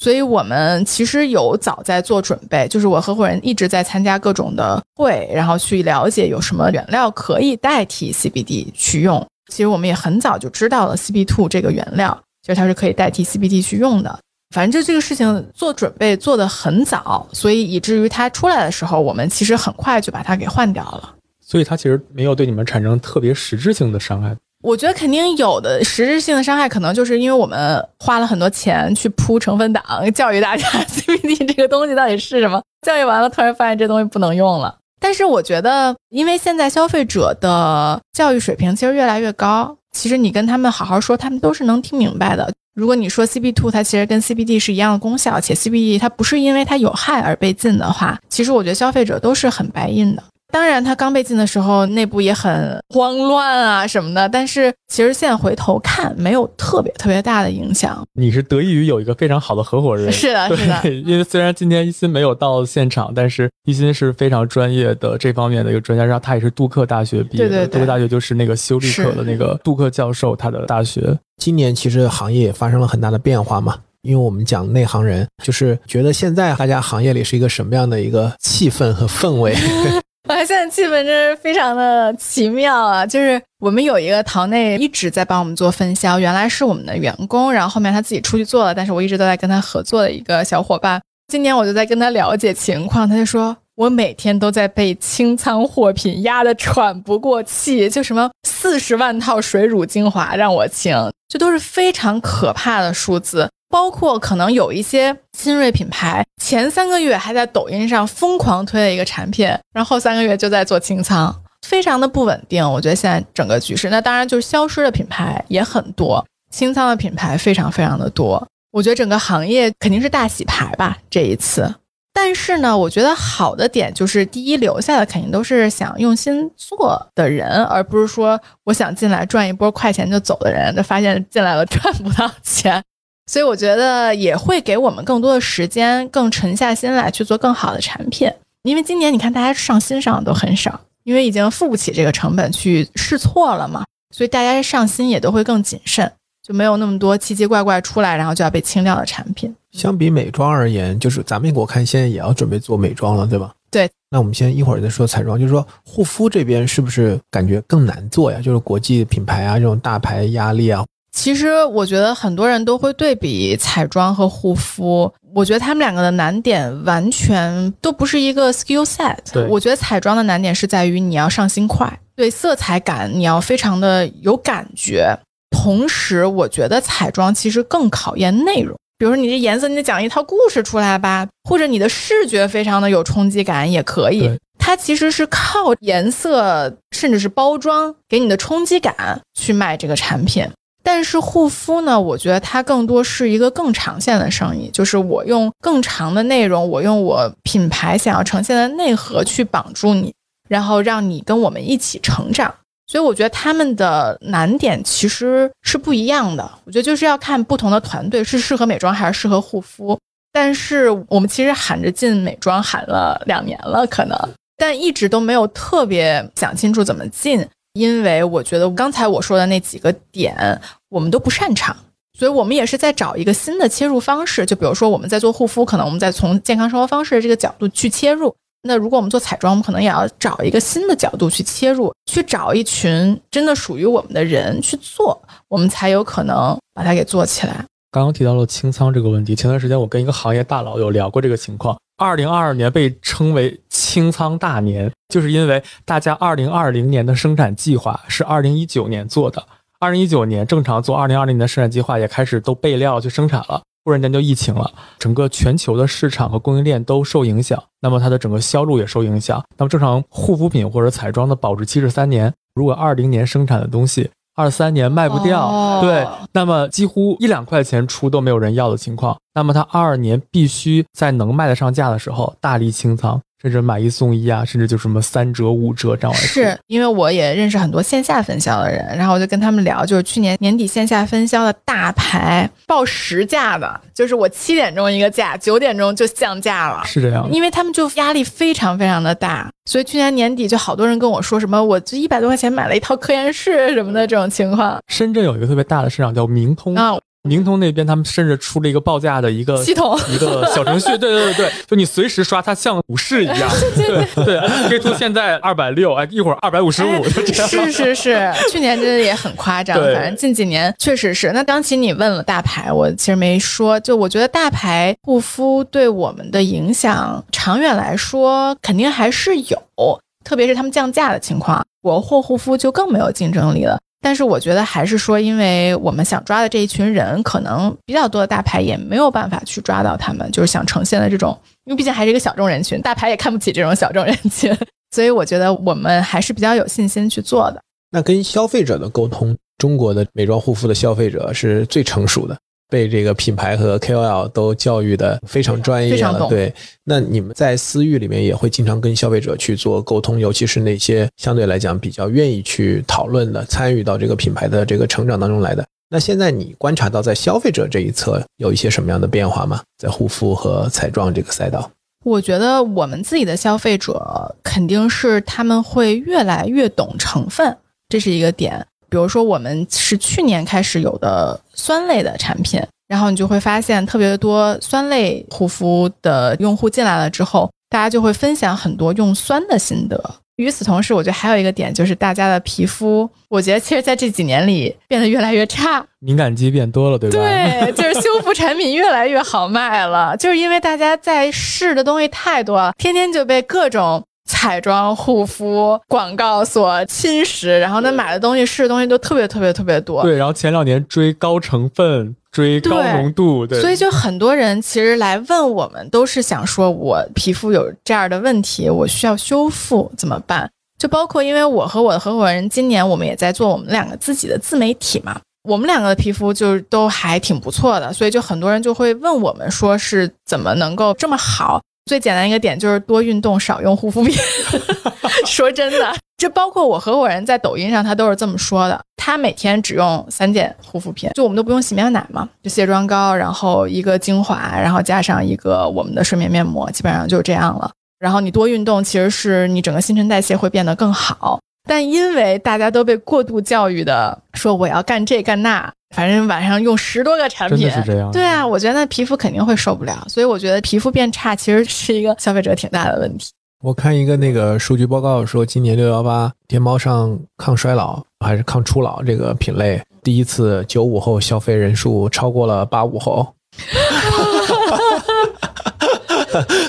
所以我们其实有早在做准备，就是我合伙人一直在参加各种的会，然后去了解有什么原料可以代替 CBD 去用。其实我们也很早就知道了 CB two 这个原料，其实它是可以代替 CBD 去用的。反正就这个事情做准备做得很早，所以以至于它出来的时候，我们其实很快就把它给换掉了。所以它其实没有对你们产生特别实质性的伤害。我觉得肯定有的实质性的伤害，可能就是因为我们花了很多钱去铺成分党，教育大家 CBD 这个东西到底是什么。教育完了，突然发现这东西不能用了。但是我觉得，因为现在消费者的教育水平其实越来越高，其实你跟他们好好说，他们都是能听明白的。如果你说 CB two 它其实跟 CBD 是一样的功效，且 CBD 它不是因为它有害而被禁的话，其实我觉得消费者都是很白印的。当然，他刚被禁的时候，内部也很慌乱啊什么的。但是其实现在回头看，没有特别特别大的影响。你是得益于有一个非常好的合伙人，是的，是的。因为虽然今天一心没有到现场，但是一心是非常专业的这方面的一个专家，然后他也是杜克大学毕业的。杜克大学就是那个修丽可的那个杜克教授他的大学。今年其实行业也发生了很大的变化嘛，因为我们讲内行人，就是觉得现在大家行业里是一个什么样的一个气氛和氛围。哇，现在气氛真是非常的奇妙啊！就是我们有一个堂内一直在帮我们做分销，原来是我们的员工，然后后面他自己出去做了，但是我一直都在跟他合作的一个小伙伴。今年我就在跟他了解情况，他就说我每天都在被清仓货品压得喘不过气，就什么四十万套水乳精华让我清，这都是非常可怕的数字。包括可能有一些新锐品牌，前三个月还在抖音上疯狂推了一个产品，然后三个月就在做清仓，非常的不稳定。我觉得现在整个局势，那当然就是消失的品牌也很多，清仓的品牌非常非常的多。我觉得整个行业肯定是大洗牌吧，这一次。但是呢，我觉得好的点就是，第一，留下的肯定都是想用心做的人，而不是说我想进来赚一波快钱就走的人，就发现进来了赚不到钱。所以我觉得也会给我们更多的时间，更沉下心来去做更好的产品。因为今年你看大家上新上的都很少，因为已经付不起这个成本去试错了嘛，所以大家上新也都会更谨慎。就没有那么多奇奇怪怪出来，然后就要被清掉的产品。相比美妆而言，就是咱们我看现在也要准备做美妆了，对吧？对。那我们先一会儿再说彩妆，就是说护肤这边是不是感觉更难做呀？就是国际品牌啊，这种大牌压力啊。其实我觉得很多人都会对比彩妆和护肤，我觉得他们两个的难点完全都不是一个 skill set。对，我觉得彩妆的难点是在于你要上心快，对色彩感你要非常的有感觉。同时，我觉得彩妆其实更考验内容，比如说你这颜色，你得讲一套故事出来吧，或者你的视觉非常的有冲击感也可以。它其实是靠颜色，甚至是包装给你的冲击感去卖这个产品。但是护肤呢，我觉得它更多是一个更长线的生意，就是我用更长的内容，我用我品牌想要呈现的内核去绑住你，然后让你跟我们一起成长。所以我觉得他们的难点其实是不一样的。我觉得就是要看不同的团队是适合美妆还是适合护肤。但是我们其实喊着进美妆喊了两年了，可能，但一直都没有特别想清楚怎么进，因为我觉得刚才我说的那几个点我们都不擅长，所以我们也是在找一个新的切入方式。就比如说我们在做护肤，可能我们在从健康生活方式的这个角度去切入。那如果我们做彩妆，我们可能也要找一个新的角度去切入，去找一群真的属于我们的人去做，我们才有可能把它给做起来。刚刚提到了清仓这个问题，前段时间我跟一个行业大佬有聊过这个情况。二零二二年被称为清仓大年，就是因为大家二零二零年的生产计划是二零一九年做的，二零一九年正常做二零二零年的生产计划也开始都备料去生产了。忽然间就疫情了，整个全球的市场和供应链都受影响，那么它的整个销路也受影响。那么正常护肤品或者彩妆的保质期是三年，如果二零年生产的东西二三年卖不掉，对，那么几乎一两块钱出都没有人要的情况，那么它二二年必须在能卖得上价的时候大力清仓。甚至买一送一啊，甚至就什么三折五折这样。是因为我也认识很多线下分销的人，然后我就跟他们聊，就是去年年底线下分销的大牌报实价的，就是我七点钟一个价，九点钟就降价了。是这样，因为他们就压力非常非常的大，所以去年年底就好多人跟我说什么，我就一百多块钱买了一套科颜氏什么的这种情况。深圳有一个特别大的市场叫明通啊。明通那边，他们甚至出了一个报价的一个系统，一个小程序。对对对对，就你随时刷，它像股市一样。对对，K two 现在二百六，哎，一会儿二百五十五，是是是，去年真的也很夸张。反正近几年确实是。那当期你问了大牌，我其实没说。就我觉得大牌护肤对我们的影响，长远来说肯定还是有，特别是他们降价的情况，国货护肤就更没有竞争力了。但是我觉得还是说，因为我们想抓的这一群人，可能比较多的大牌也没有办法去抓到他们，就是想呈现的这种，因为毕竟还是一个小众人群，大牌也看不起这种小众人群，所以我觉得我们还是比较有信心去做的。那跟消费者的沟通，中国的美妆护肤的消费者是最成熟的。被这个品牌和 KOL 都教育的非常专业了，对。那你们在私域里面也会经常跟消费者去做沟通，尤其是那些相对来讲比较愿意去讨论的、参与到这个品牌的这个成长当中来的。那现在你观察到在消费者这一侧有一些什么样的变化吗？在护肤和彩妆这个赛道，我觉得我们自己的消费者肯定是他们会越来越懂成分，这是一个点。比如说，我们是去年开始有的酸类的产品，然后你就会发现特别多酸类护肤的用户进来了之后，大家就会分享很多用酸的心得。与此同时，我觉得还有一个点就是大家的皮肤，我觉得其实在这几年里变得越来越差，敏感肌变多了，对吧？对，就是修复产品越来越好卖了，就是因为大家在试的东西太多了，天天就被各种。彩妆护肤广告所侵蚀，然后那买的东西试的东西都特别特别特别多。对，然后前两年追高成分、追高浓度，对，所以就很多人其实来问我们，都是想说我皮肤有这样的问题，我需要修复怎么办？就包括因为我和我的合伙人今年我们也在做我们两个自己的自媒体嘛，我们两个的皮肤就是都还挺不错的，所以就很多人就会问我们说是怎么能够这么好？最简单一个点就是多运动，少用护肤品。说真的，这包括我合伙人在抖音上，他都是这么说的。他每天只用三件护肤品，就我们都不用洗面奶嘛，就卸妆膏，然后一个精华，然后加上一个我们的睡眠面膜，基本上就这样了。然后你多运动，其实是你整个新陈代谢会变得更好。但因为大家都被过度教育的说我要干这干那，反正晚上用十多个产品真的，是这样。对啊，我觉得那皮肤肯定会受不了。所以我觉得皮肤变差其实是一个消费者挺大的问题。我看一个那个数据报告说，今年六幺八天猫上抗衰老还是抗初老这个品类，第一次九五后消费人数超过了八五后，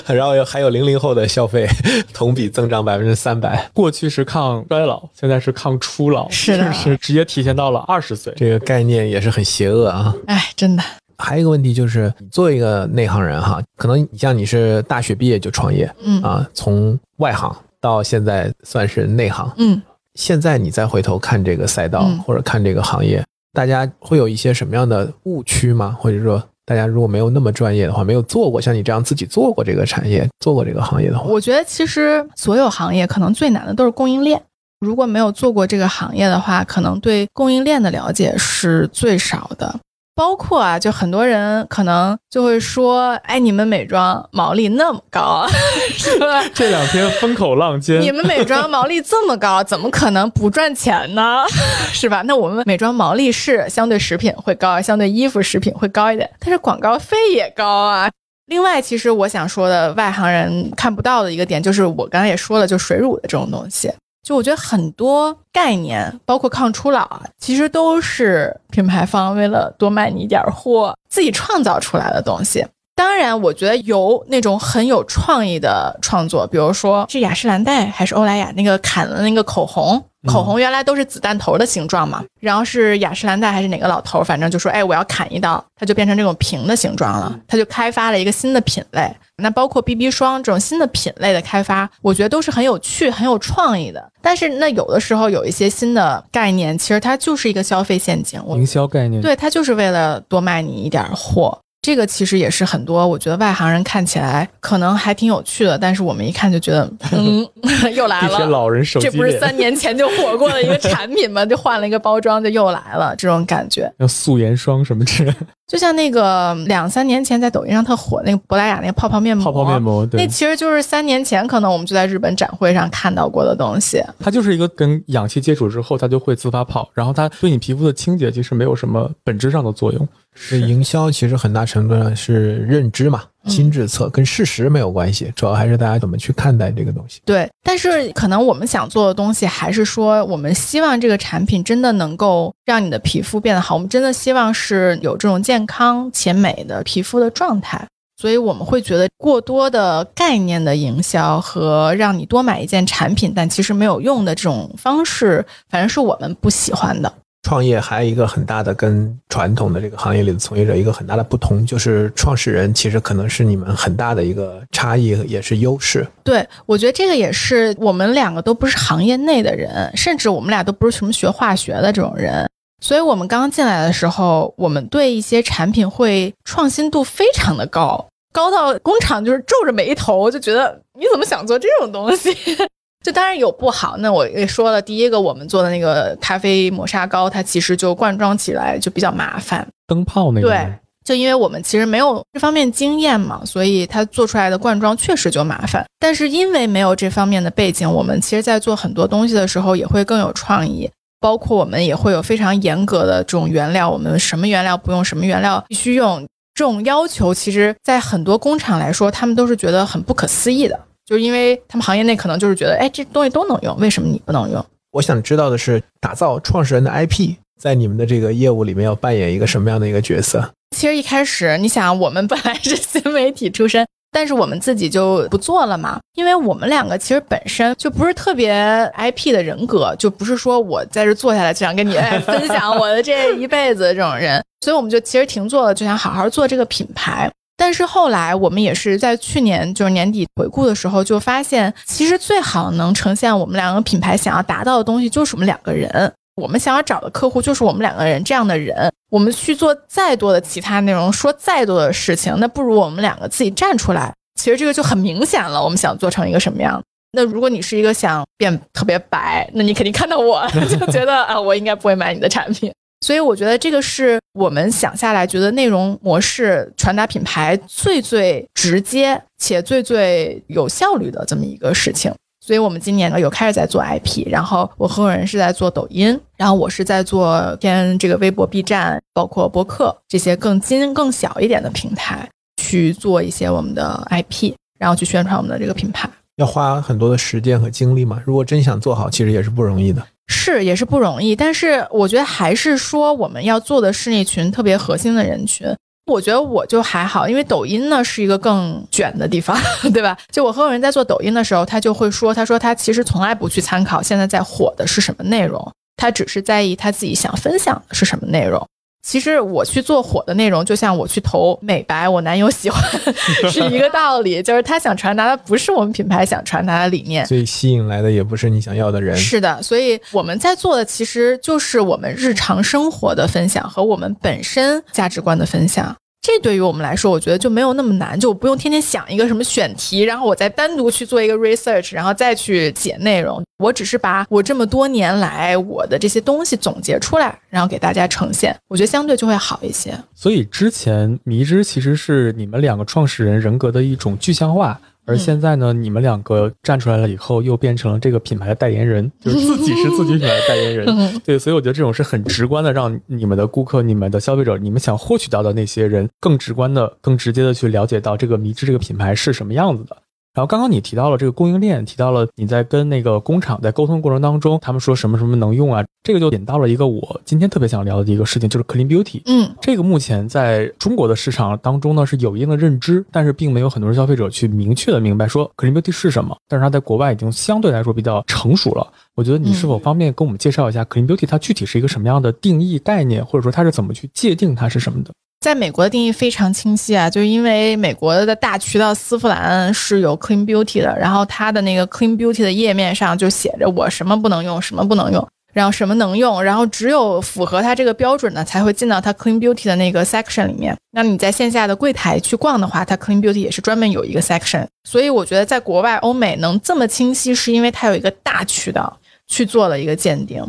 然后还有零零后的消费同比增长百分之三百，过去是抗衰老，现在是抗初老，是的是直接体现到了二十岁。这个概念也是很邪恶啊。哎，真的，还有一个问题就是，你作为一个内行人哈，可能你像你是大学毕业就创业嗯啊，从外行到现在算是内行，嗯。现在你再回头看这个赛道嗯或者看这个行业，大家会有一些什么样的误区吗？或者说，大家如果没有那么专业的话，没有做过像你这样自己做过这个产业、做过这个行业的话，我觉得其实所有行业可能最难的都是供应链。如果没有做过这个行业的话，可能对供应链的了解是最少的。包括啊，就很多人可能就会说，哎，你们美妆毛利那么高啊，是吧？这两天风口浪尖，你们美妆毛利这么高，怎么可能不赚钱呢？是吧？那我们美妆毛利是相对食品会高，相对衣服食品会高一点，但是广告费也高啊。另外，其实我想说的，外行人看不到的一个点，就是我刚才也说了，就水乳的这种东西，就我觉得很多概念，包括抗初老啊，其实都是品牌方为了多卖你一点儿货，自己创造出来的东西。当然，我觉得有那种很有创意的创作，比如说是雅诗兰黛还是欧莱雅那个砍的那个口红，口红原来都是子弹头的形状嘛，然后是雅诗兰黛还是哪个老头，反正就说，哎，我要砍一刀，它就变成这种平的形状了，它就开发了一个新的品类。那包括 BB 霜这种新的品类的开发，我觉得都是很有趣、很有创意的。但是那有的时候有一些新的概念，其实它就是一个消费陷阱。营销概念，对，它就是为了多卖你一点儿货。这个其实也是很多，我觉得外行人看起来可能还挺有趣的，但是我们一看就觉得，嗯，又来地铁了。老人手机这不是，三年前就火过的一个产品吗？就换了一个包装，就又来了，这种感觉。像素颜霜什么之类的，就像那个两三年前在抖音上特火那个珀莱雅那个泡泡面膜，泡泡面膜，对那，其实就是三年前可能我们就在日本展会上看到过的东西。它就是一个跟氧气接触之后，它就会自发泡，然后它对你皮肤的清洁其实没有什么本质上的作用。这营销其实很大程度上是认知嘛，心智测跟事实没有关系，主要还是大家怎么去看待这个东西。对，但是可能我们想做的东西，还是说我们希望这个产品真的能够让你的皮肤变得好，我们真的希望是有这种健康且美的皮肤的状态。所以我们会觉得过多的概念的营销和让你多买一件产品，但其实没有用的这种方式，反正是我们不喜欢的。创业还有一个很大的跟传统的这个行业里的从业者一个很大的不同，就是创始人其实可能是你们很大的一个差异，也是优势。对，我觉得这个也是我们两个都不是行业内的人，甚至我们俩都不是什么学化学的这种人，所以我们刚进来的时候，我们对一些产品会创新度非常的高，高到工厂就是皱着眉头，就觉得你怎么想做这种东西？就当然有不好，那我也说了，第一个我们做的那个咖啡磨砂膏，它其实就灌装起来就比较麻烦，灯泡那个，对，就因为我们其实没有这方面经验嘛，所以它做出来的灌装确实就麻烦。但是因为没有这方面的背景，我们其实在做很多东西的时候也会更有创意，包括我们也会有非常严格的这种原料，我们什么原料不用，什么原料必须用。这种要求，其实在很多工厂来说，他们都是觉得很不可思议的，就是因为他们行业内可能就是觉得，哎，这东西都能用，为什么你不能用？我想知道的是，打造创始人的 IP 在你们的这个业务里面要扮演一个什么样的一个角色？其实一开始，你想，我们本来是新媒体出身，但是我们自己就不做了嘛，因为我们两个其实本身就不是特别 IP 的人格，就不是说我在这坐下来就想跟你来 分享我的这一辈子这种人，所以我们就其实停做了，就想好好做这个品牌。但是后来我们也是在去年就是年底回顾的时候，就发现其实最好能呈现我们两个品牌想要达到的东西，就是我们两个人。我们想要找的客户就是我们两个人这样的人，我们去做再多的其他内容，说再多的事情，那不如我们两个自己站出来。其实这个就很明显了，我们想做成一个什么样。那如果你是一个想变特别白，那你肯定看到我 就觉得啊，我应该不会买你的产品。所以我觉得这个是我们想下来觉得内容模式传达品牌最最直接且最最有效率的这么一个事情。所以，我们今年呢有开始在做 IP，然后我合伙人是在做抖音，然后我是在做偏这个微博、B 站，包括播客这些更精、更小一点的平台去做一些我们的 IP，然后去宣传我们的这个品牌。要花很多的时间和精力嘛？如果真想做好，其实也是不容易的。是，也是不容易。但是我觉得还是说，我们要做的是那群特别核心的人群。我觉得我就还好，因为抖音呢是一个更卷的地方，对吧？就我合伙人在做抖音的时候，他就会说，他说他其实从来不去参考现在在火的是什么内容，他只是在意他自己想分享的是什么内容。其实我去做火的内容，就像我去投美白，我男友喜欢是一个道理，就是他想传达的不是我们品牌想传达的理念，所以吸引来的也不是你想要的人。是的，所以我们在做的其实就是我们日常生活的分享和我们本身价值观的分享。这对于我们来说，我觉得就没有那么难，就不用天天想一个什么选题，然后我再单独去做一个 research，然后再去解内容。我只是把我这么多年来我的这些东西总结出来，然后给大家呈现，我觉得相对就会好一些。所以之前迷之其实是你们两个创始人人格的一种具象化。而现在呢，你们两个站出来了以后，又变成了这个品牌的代言人，就是自己是自己品牌的代言人。对，所以我觉得这种是很直观的，让你们的顾客、你们的消费者、你们想获取到的那些人，更直观的、更直接的去了解到这个迷之这个品牌是什么样子的。然后刚刚你提到了这个供应链，提到了你在跟那个工厂在沟通过程当中，他们说什么什么能用啊，这个就引到了一个我今天特别想聊的一个事情，就是 clean beauty。嗯，这个目前在中国的市场当中呢是有一定的认知，但是并没有很多人消费者去明确的明白说 clean beauty 是什么。但是它在国外已经相对来说比较成熟了。我觉得你是否方便跟我们介绍一下 clean beauty 它具体是一个什么样的定义概念，或者说它是怎么去界定它是什么的？在美国的定义非常清晰啊，就是因为美国的大渠道丝芙兰是有 Clean Beauty 的，然后它的那个 Clean Beauty 的页面上就写着我什么不能用，什么不能用，然后什么能用，然后只有符合它这个标准的才会进到它 Clean Beauty 的那个 section 里面。那你在线下的柜台去逛的话，它 Clean Beauty 也是专门有一个 section。所以我觉得在国外欧美能这么清晰，是因为它有一个大渠道去做了一个鉴定。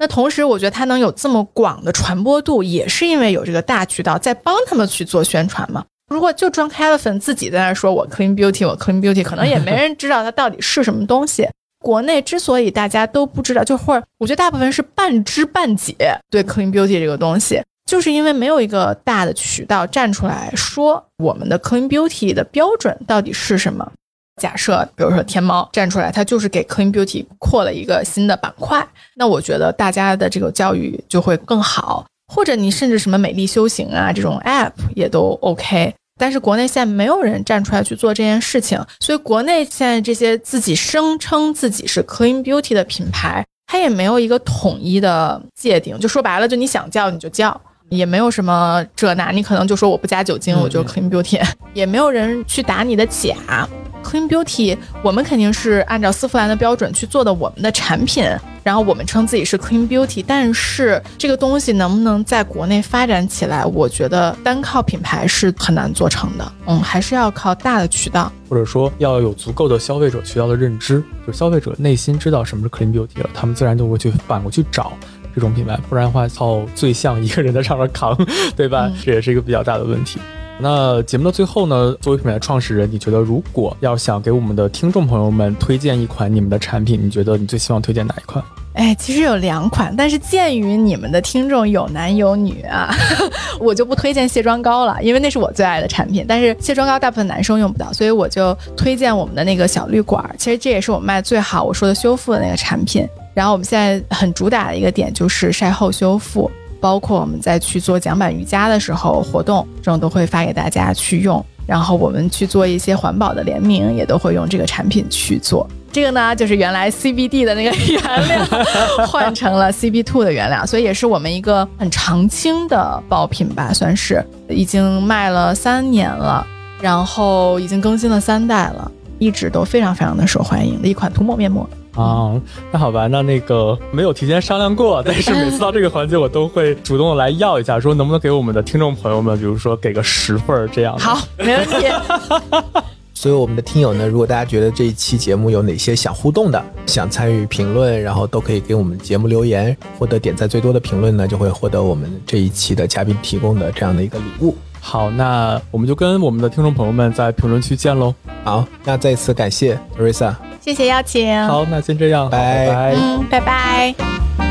那同时，我觉得它能有这么广的传播度，也是因为有这个大渠道在帮他们去做宣传嘛。如果就装 Elephant 自己在那说“我 Clean Beauty”，我 Clean Beauty，可能也没人知道它到底是什么东西。国内之所以大家都不知道，就或者我觉得大部分是半知半解对 Clean Beauty 这个东西，就是因为没有一个大的渠道站出来说我们的 Clean Beauty 的标准到底是什么。假设，比如说天猫站出来，它就是给 Clean Beauty 扩了一个新的板块，那我觉得大家的这个教育就会更好。或者你甚至什么美丽修行啊这种 App 也都 OK。但是国内现在没有人站出来去做这件事情，所以国内现在这些自己声称自己是 Clean Beauty 的品牌，它也没有一个统一的界定。就说白了，就你想叫你就叫，也没有什么这那，你可能就说我不加酒精，我就 Clean Beauty，也没有人去打你的假。Clean Beauty，我们肯定是按照丝芙兰的标准去做的我们的产品，然后我们称自己是 Clean Beauty，但是这个东西能不能在国内发展起来，我觉得单靠品牌是很难做成的，嗯，还是要靠大的渠道，或者说要有足够的消费者渠道的认知，就消费者内心知道什么是 Clean Beauty 了，他们自然就会去反过去找这种品牌，不然的话靠最像一个人在上面扛，对吧？这也是一个比较大的问题。那节目的最后呢，作为品牌创始人，你觉得如果要想给我们的听众朋友们推荐一款你们的产品，你觉得你最希望推荐哪一款？哎，其实有两款，但是鉴于你们的听众有男有女啊，我就不推荐卸妆膏了，因为那是我最爱的产品。但是卸妆膏大部分男生用不到，所以我就推荐我们的那个小绿管。其实这也是我卖最好，我说的修复的那个产品。然后我们现在很主打的一个点就是晒后修复。包括我们在去做桨板瑜伽的时候活动，这种都会发给大家去用。然后我们去做一些环保的联名，也都会用这个产品去做。这个呢，就是原来 CBD 的那个原料 换成了 CB Two 的原料，所以也是我们一个很常青的爆品吧，算是已经卖了三年了，然后已经更新了三代了，一直都非常非常的受欢迎的一款涂抹面膜。啊，那好吧，那那个没有提前商量过，但是每次到这个环节，我都会主动来要一下，说能不能给我们的听众朋友们，比如说给个十份儿这样的。好，没问题。所以我们的听友呢，如果大家觉得这一期节目有哪些想互动的、想参与评论，然后都可以给我们节目留言，获得点赞最多的评论呢，就会获得我们这一期的嘉宾提供的这样的一个礼物。好，那我们就跟我们的听众朋友们在评论区见喽。好，那再次感谢 Teresa，谢谢邀请。好，那先这样，好拜拜拜。嗯，拜拜。